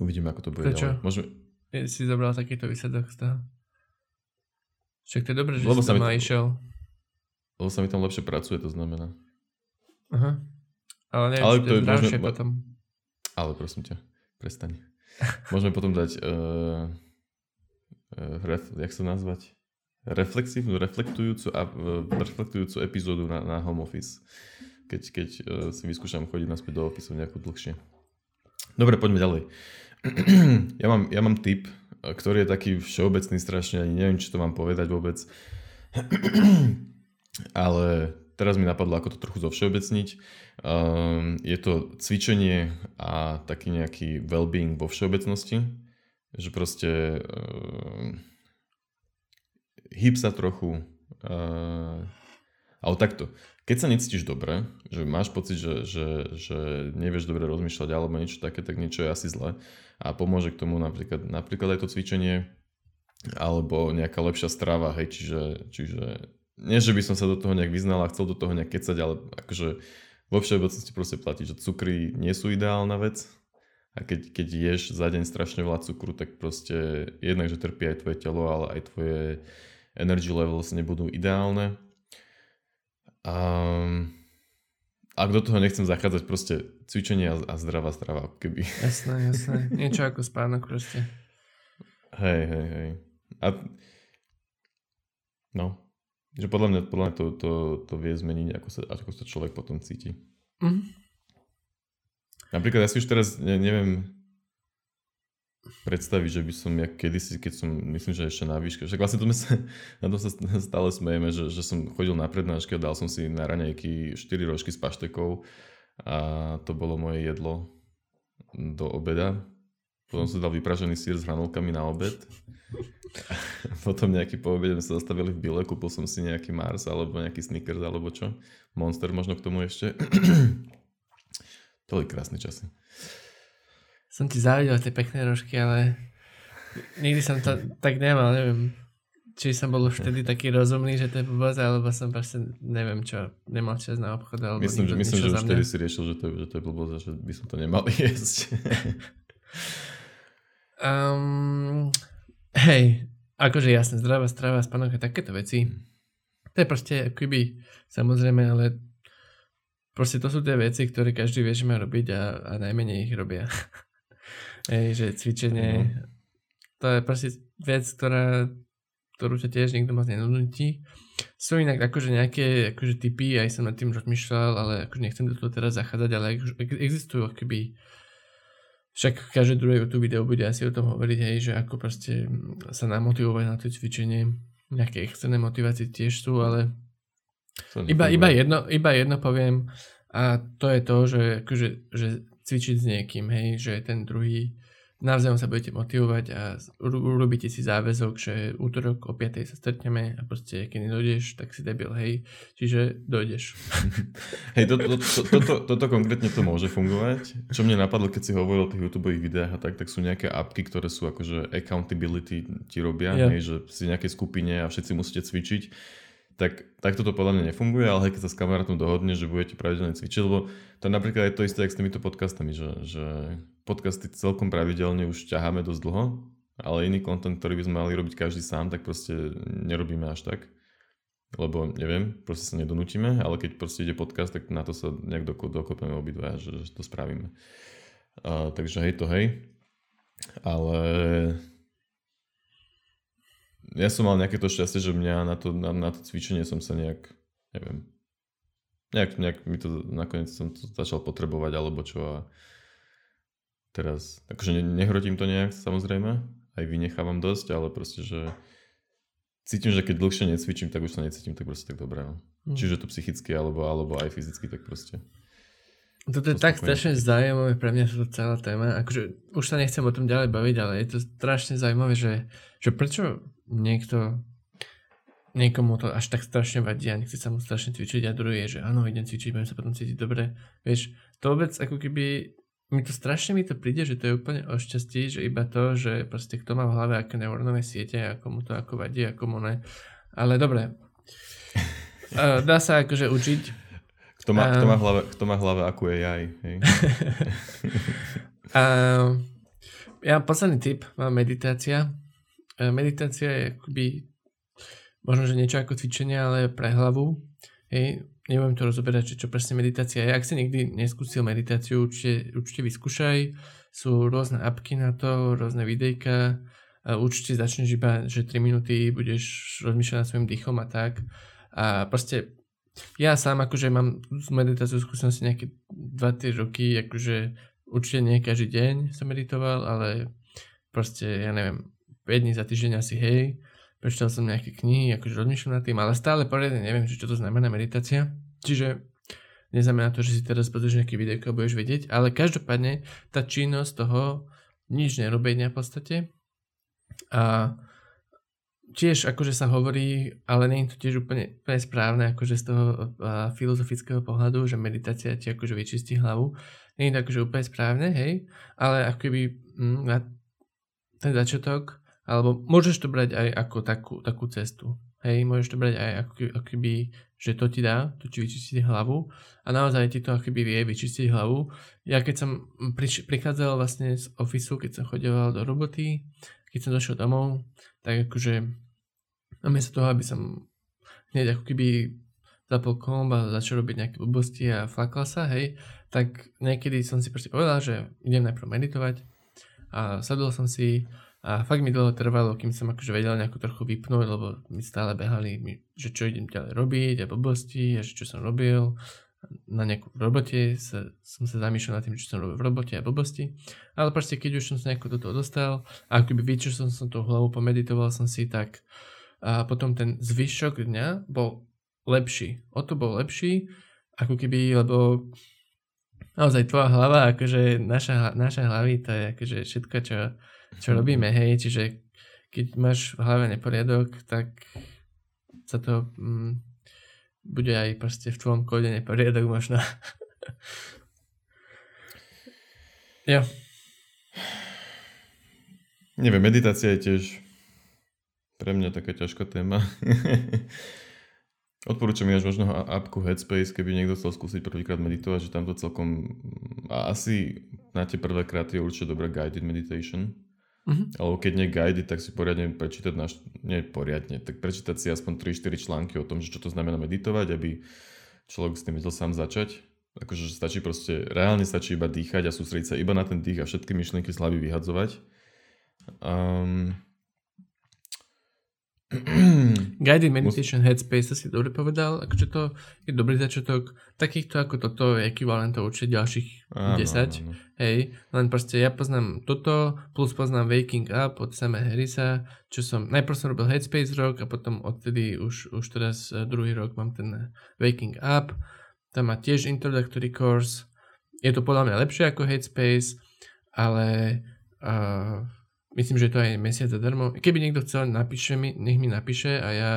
B: Uvidíme, ako to bude
A: Prečo?
B: ďalej. Môžeme...
A: Si zobral takýto výsledok z toho? Však to je dobré, že lebo si tam to, išiel.
B: Lebo sa mi tam lepšie pracuje, to znamená.
A: Aha. Ale neviem, Ale to je zdravšie potom.
B: Ale prosím ťa, prestaň. [LAUGHS] Môžeme potom dať uh, uh, ref, jak sa nazvať? reflexívnu, reflektujúcu, a, reflektujúcu epizódu na, na home office, keď, keď uh, si vyskúšam chodiť naspäť do ofisu nejakú dlhšie. Dobre, poďme ďalej. [CLEARS THROAT] ja, mám, ja mám tip, ktorý je taký všeobecný strašne, ani neviem, či to mám povedať vôbec. [CLEARS THROAT] Ale teraz mi napadlo, ako to trochu zovšeobecniť. Um, je to cvičenie a taký nejaký well-being vo všeobecnosti. Že proste um, hýb sa trochu. Uh, ale takto, keď sa necítiš dobre, že máš pocit, že, že, že nevieš dobre rozmýšľať alebo niečo také, tak niečo je asi zle. A pomôže k tomu napríklad, napríklad aj to cvičenie alebo nejaká lepšia strava, hej, čiže, čiže nie, že by som sa do toho nejak vyznal a chcel do toho nejak kecať, ale akože vo všeobecnosti proste platí, že cukry nie sú ideálna vec a keď, keď ješ za deň strašne veľa cukru, tak proste jednak, že trpí aj tvoje telo, ale aj tvoje energy levels nebudú ideálne. A ak do toho nechcem zachádzať, proste cvičenie a, a zdravá strava, keby.
A: Jasné, jasné. Niečo ako spánok proste.
B: Hej, hej, hej. A no, že podľa mňa, podľa mňa to, to, to vie zmeniť, ako sa, ako sa človek potom cíti. Mm-hmm. Napríklad ja si už teraz, ne, neviem, predstaviť, že by som ja kedysi, keď som, myslím, že ešte na výške, však vlastne to sme sa, [LAUGHS] na to sa stále smejeme, že, že som chodil na prednášky a dal som si na raňajky 4 rožky s paštekou a to bolo moje jedlo do obeda. Potom som dal vypražený sír s hranolkami na obed. [LAUGHS] Potom nejaký po obede sme sa zastavili v Bile, kúpil som si nejaký Mars alebo nejaký Snickers alebo čo. Monster možno k tomu ešte. [CLEARS THROAT] to boli krásne časy
A: som ti závidel tie pekné rožky, ale nikdy som to tak nemal, neviem. Či som bol už vtedy taký rozumný, že to je blbosť, alebo som proste, neviem čo, nemal čas na obchod, alebo
B: Myslím, že, myslím že už vtedy si riešil, že to, že to je blbosť a že by som to nemal [LAUGHS] jesť.
A: um, hej, akože jasne, zdravá strava, spánok a takéto veci. To je proste keby, samozrejme, ale proste to sú tie veci, ktoré každý vie, že má robiť a, a najmenej ich robia. [LAUGHS] Ej, že cvičenie, mm. to je proste vec, ktorá, ktorú ťa tiež niekto moc nenudnutí. Sú inak akože nejaké akože typy, aj som nad tým rozmýšľal, ale akože nechcem do toho teraz zachádzať, ale existujú akoby však každé druhé YouTube video bude asi o tom hovoriť, hej, že ako proste sa namotivovať na to cvičenie. Nejaké externé motivácie tiež sú, ale iba, iba, jedno, iba jedno poviem a to je to, že, akože, že cvičiť s niekým, hej, že ten druhý navzájom sa budete motivovať a urobíte si záväzok, že útorok o 5. sa stretneme a proste keď nedojdeš, tak si debil, hej, čiže dojdeš. [LAUGHS]
B: Hej, to, to, to, toto, toto konkrétne to môže fungovať. Čo mne napadlo, keď si hovoril o tých YouTube videách a tak, tak sú nejaké apky, ktoré sú akože accountability ti robia, yeah. hej, že si v nejakej skupine a všetci musíte cvičiť tak, tak toto podľa mňa nefunguje, ale keď sa s kamarátom dohodne, že budete pravidelne cvičiť, lebo to je napríklad aj to isté, jak s týmito podcastami, že, že podcasty celkom pravidelne už ťaháme dosť dlho, ale iný kontent, ktorý by sme mali robiť každý sám, tak proste nerobíme až tak. Lebo neviem, proste sa nedonútime, ale keď proste ide podcast, tak na to sa nejak dokopeme obidva, že, že to spravíme. Uh, takže hej to hej. Ale ja som mal nejaké to šťastie, že mňa na to, na, na to cvičenie som sa nejak, neviem, nejak, nejak mi to nakoniec som to začal potrebovať alebo čo a teraz, akože ne, nehrotím to nejak samozrejme, aj vynechávam dosť, ale proste, že cítim, že keď dlhšie necvičím, tak už sa necítim tak proste tak dobré. No. Mm. Čiže to psychicky alebo, alebo aj fyzicky, tak proste.
A: Toto je tak strašne zaujímavé pre mňa to celá téma. Akože už sa nechcem o tom ďalej baviť, ale je to strašne zaujímavé, že, že prečo niekto niekomu to až tak strašne vadí a nechce sa mu strašne cvičiť a druhý je, že áno, idem cvičiť, budem sa potom cítiť dobre. Vieš, to vôbec ako keby mi to strašne mi to príde, že to je úplne o šťastí, že iba to, že proste kto má v hlave aké neurónové siete a komu to ako vadí a komu ne. Ale dobre. [LAUGHS] Dá sa akože učiť.
B: Kto má, uh, kto má, v hlave, kto má v hlave akú je jaj. Hej. [LAUGHS]
A: uh, ja posledný tip mám meditácia. Meditácia je akoby možno, že niečo ako cvičenie, ale pre hlavu. Hej, nebudem to rozoberať, čo, čo presne meditácia je. Ak si nikdy neskúsil meditáciu, určite, určite vyskúšaj. Sú rôzne apky na to, rôzne videjka. Určite začneš iba, že 3 minúty budeš rozmýšľať nad svojim dýchom a tak. A proste ja sám akože mám s meditáciou skúsenosti nejaké 2-3 roky, akože určite nie každý deň som meditoval, ale proste, ja neviem, 5 dní za týždeň asi hej, prečítal som nejaké knihy, akože rozmýšľam nad tým, ale stále poriadne neviem, čo to znamená meditácia. Čiže neznamená to, že si teraz pozrieš nejaký video a budeš vedieť, ale každopádne tá činnosť toho nič nerobenia v podstate a tiež akože sa hovorí, ale nie je to tiež úplne, úplne správne akože z toho uh, filozofického pohľadu, že meditácia ti akože vyčistí hlavu. Nie je to akože úplne správne, hej, ale akoby mm, na ten začiatok alebo môžeš to brať aj ako takú, takú cestu. Hej, môžeš to brať aj ako, ako keby, že to ti dá, to ti vyčistí hlavu a naozaj ti to ako keby vie vyčistiť hlavu. Ja keď som priš- prichádzal vlastne z ofisu, keď som chodeval do roboty, keď som došiel domov, tak akože namiesto toho, aby som hneď ako keby zapol komb a začal robiť nejaké blbosti a flakal sa, hej, tak niekedy som si proste povedal, že idem najprv meditovať a sadol som si a fakt mi dlho trvalo, kým som akože vedel nejako trochu vypnúť, lebo mi stále behali, že čo idem ďalej robiť a blbosti a že čo som robil. Na nejakú robote sa, som sa zamýšľal nad tým, čo som robil v robote a blbosti. Ale proste keď už som sa nejako do toho dostal a akoby vyčil som som tú hlavu, pomeditoval som si, tak a potom ten zvyšok dňa bol lepší. O to bol lepší, ako keby, lebo naozaj tvoja hlava, akože naša, naša hlavy, to je akože všetko, čo čo robíme, hej, čiže keď máš v hlave neporiadok, tak sa to mm, bude aj proste v tvojom kóde neporiadok možno. [LAUGHS] jo.
B: Neviem, meditácia je tiež pre mňa taká ťažká téma. [LAUGHS] Odporúčam až možno appku Headspace, keby niekto chcel skúsiť prvýkrát meditovať, že tam to celkom... A asi na tie prvé krát je určite dobrá guided meditation Uh-huh. Alebo keď nie guide, tak si poriadne prečítať, naš, nie poriadne, tak prečítať si aspoň 3-4 články o tom, že čo to znamená meditovať, aby človek s tým vedel sám začať. Akože stačí proste, reálne stačí iba dýchať a sústrediť sa iba na ten dých a všetky myšlienky z vyhadzovať. Um, [CLEARS THROAT]
A: Guided Meditation Headspace, si dobre povedal, akože to je dobrý začiatok. Takýchto ako toto je ekvivalentov určite ďalších áno, 10. Áno. Hej, len proste ja poznám toto, plus poznám Waking Up od Sama Harrisa, čo som, najprv som robil Headspace rok a potom odtedy už, už teraz eh, druhý rok mám ten Waking Up. Tam má tiež introductory course. Je to podľa mňa lepšie ako Headspace, ale A myslím, že to aj mesiac zadarmo. Keby niekto chcel, napíše mi, nech mi napíše a ja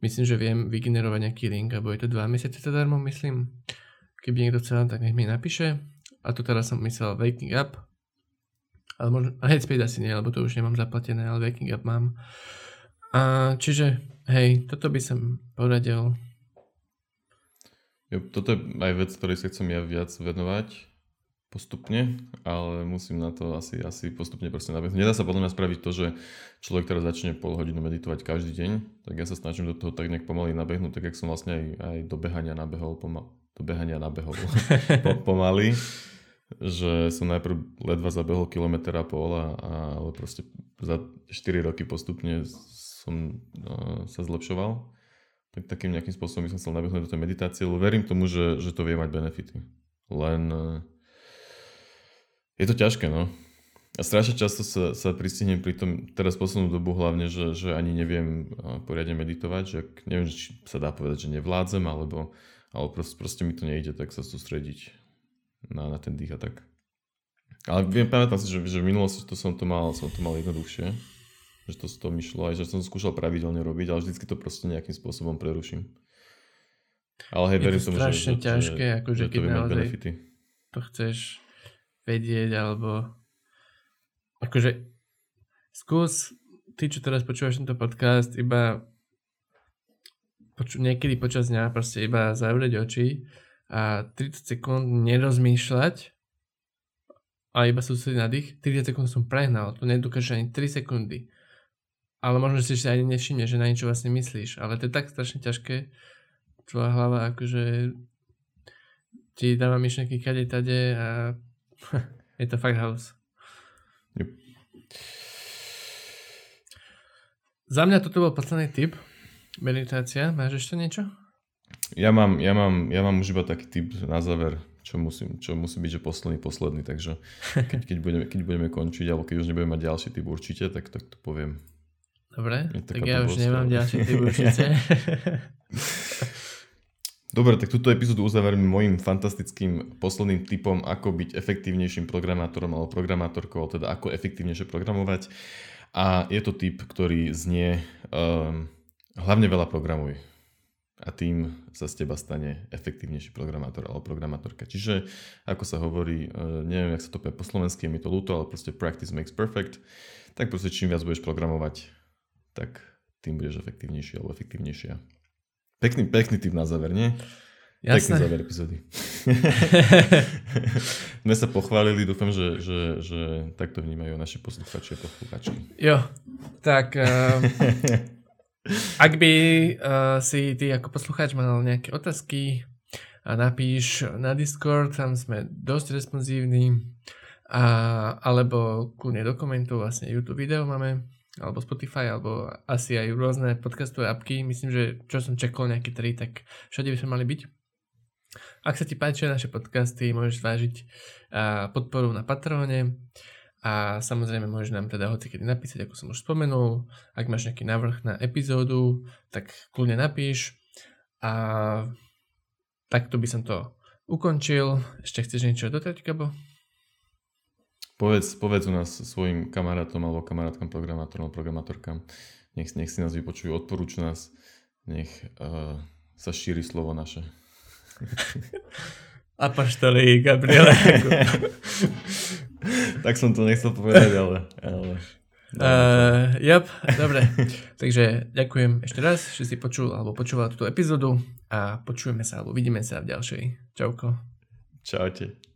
A: myslím, že viem vygenerovať nejaký link, alebo je to dva mesiace zadarmo, myslím. Keby niekto chcel, tak nech mi napíše. A tu teraz som myslel Waking Up. Ale možno, a Headspace asi nie, lebo to už nemám zaplatené, ale Waking Up mám. A čiže, hej, toto by som poradil.
B: Jo, toto je aj vec, ktorej sa chcem ja viac venovať postupne, ale musím na to asi, asi postupne proste nabehnúť. Nedá sa podľa mňa spraviť to, že človek teraz začne pol hodinu meditovať každý deň, tak ja sa snažím do toho tak nejak pomaly nabehnúť, tak jak som vlastne aj, aj do behania nabehol, pomal, do behania nabehol [LAUGHS] po, pomaly, že som najprv ledva zabehol kilometr a pol, a, ale proste za 4 roky postupne som uh, sa zlepšoval. Tak takým nejakým spôsobom by som chcel nabehnúť do tej meditácie, lebo verím tomu, že, že to vie mať benefity. Len uh, je to ťažké, no. A strašne často sa, sa pristihnem pri tom, teraz poslednú dobu hlavne, že, že ani neviem poriadne meditovať, že neviem, či sa dá povedať, že nevládzem, alebo, alebo proste, proste mi to nejde tak sa sústrediť na, na ten dých a tak. Ale viem, pamätám si, že, že v minulosti to som to mal, som to mal jednoduchšie, že to, to mi šlo, aj že som to skúšal pravidelne robiť, ale vždycky to proste nejakým spôsobom preruším. Ale hej, verím tomu,
A: že, že, ťažké, že, akože
B: že vie mať benefity.
A: To chceš vedieť, alebo akože skús, ty, čo teraz počúvaš tento podcast, iba poču, niekedy počas dňa proste iba zavrieť oči a 30 sekúnd nerozmýšľať a iba sústrediť na dých. 30 sekúnd som prehnal, to nedokáže ani 3 sekundy. Ale možno si si ani nevšimne, že na niečo vlastne myslíš. Ale to je tak strašne ťažké. Tvoja hlava akože ti dáva myšlenky kade tade a [LAUGHS] je to fakt house. Yep. Za mňa toto bol posledný tip. Meditácia. Máš ešte niečo?
B: Ja mám, ja mám, ja mám už iba taký tip na záver, čo, musím, čo musí byť, že posledný, posledný. Takže [LAUGHS] keď, keď, budeme, keď budeme končiť, alebo keď už nebudeme mať ďalší typ určite, tak, tak to poviem.
A: Dobre, tak ja už nemám ďalší typ určite. [LAUGHS]
B: Dobre, tak túto epizódu uzaverím môjim fantastickým posledným typom, ako byť efektívnejším programátorom alebo programátorkou, teda ako efektívnejšie programovať. A je to typ, ktorý znie um, hlavne veľa programuj. A tým sa z teba stane efektívnejší programátor alebo programátorka. Čiže, ako sa hovorí, uh, neviem, jak sa to povie po slovensky, mi to ľúto, ale proste practice makes perfect. Tak proste čím viac budeš programovať, tak tým budeš efektívnejší alebo efektívnejšia. Pekný, pekný typ na záver, nie? Jasné. Pekný záver epizódy. [LAUGHS] Sme sa pochválili, dúfam, že, že, že takto vnímajú naši posluchači a posluchačky.
A: Jo, tak uh, ak by uh, si ty ako posluchač mal nejaké otázky, a napíš na Discord, tam sme dosť responsívni, a, alebo kľudne do komentov, vlastne YouTube video máme, alebo Spotify, alebo asi aj rôzne podcastové apky. Myslím, že čo som čekol nejaké tri, tak všade by sme mali byť. Ak sa ti páčia naše podcasty, môžeš zvážiť podporu na Patreone a samozrejme môžeš nám teda hoci kedy napísať, ako som už spomenul. Ak máš nejaký návrh na epizódu, tak kľudne napíš. A takto by som to ukončil. Ešte chceš niečo dodať, Gabo?
B: Povedz, povedz u nás svojim kamarátom alebo kamarátkam, programátorom programátorkám. Nech, nech si nás vypočujú, odporúč nás. Nech uh, sa šíri slovo naše. [LAUGHS]
A: Apaštoli, Gabriele. [LAUGHS]
B: tak som to nechcel povedať, ale... ale...
A: Uh, yep, dobre. [LAUGHS] Takže ďakujem ešte raz, že si počul alebo počúval túto epizódu a počujeme sa alebo vidíme sa v ďalšej. Čauko.
B: Čaute.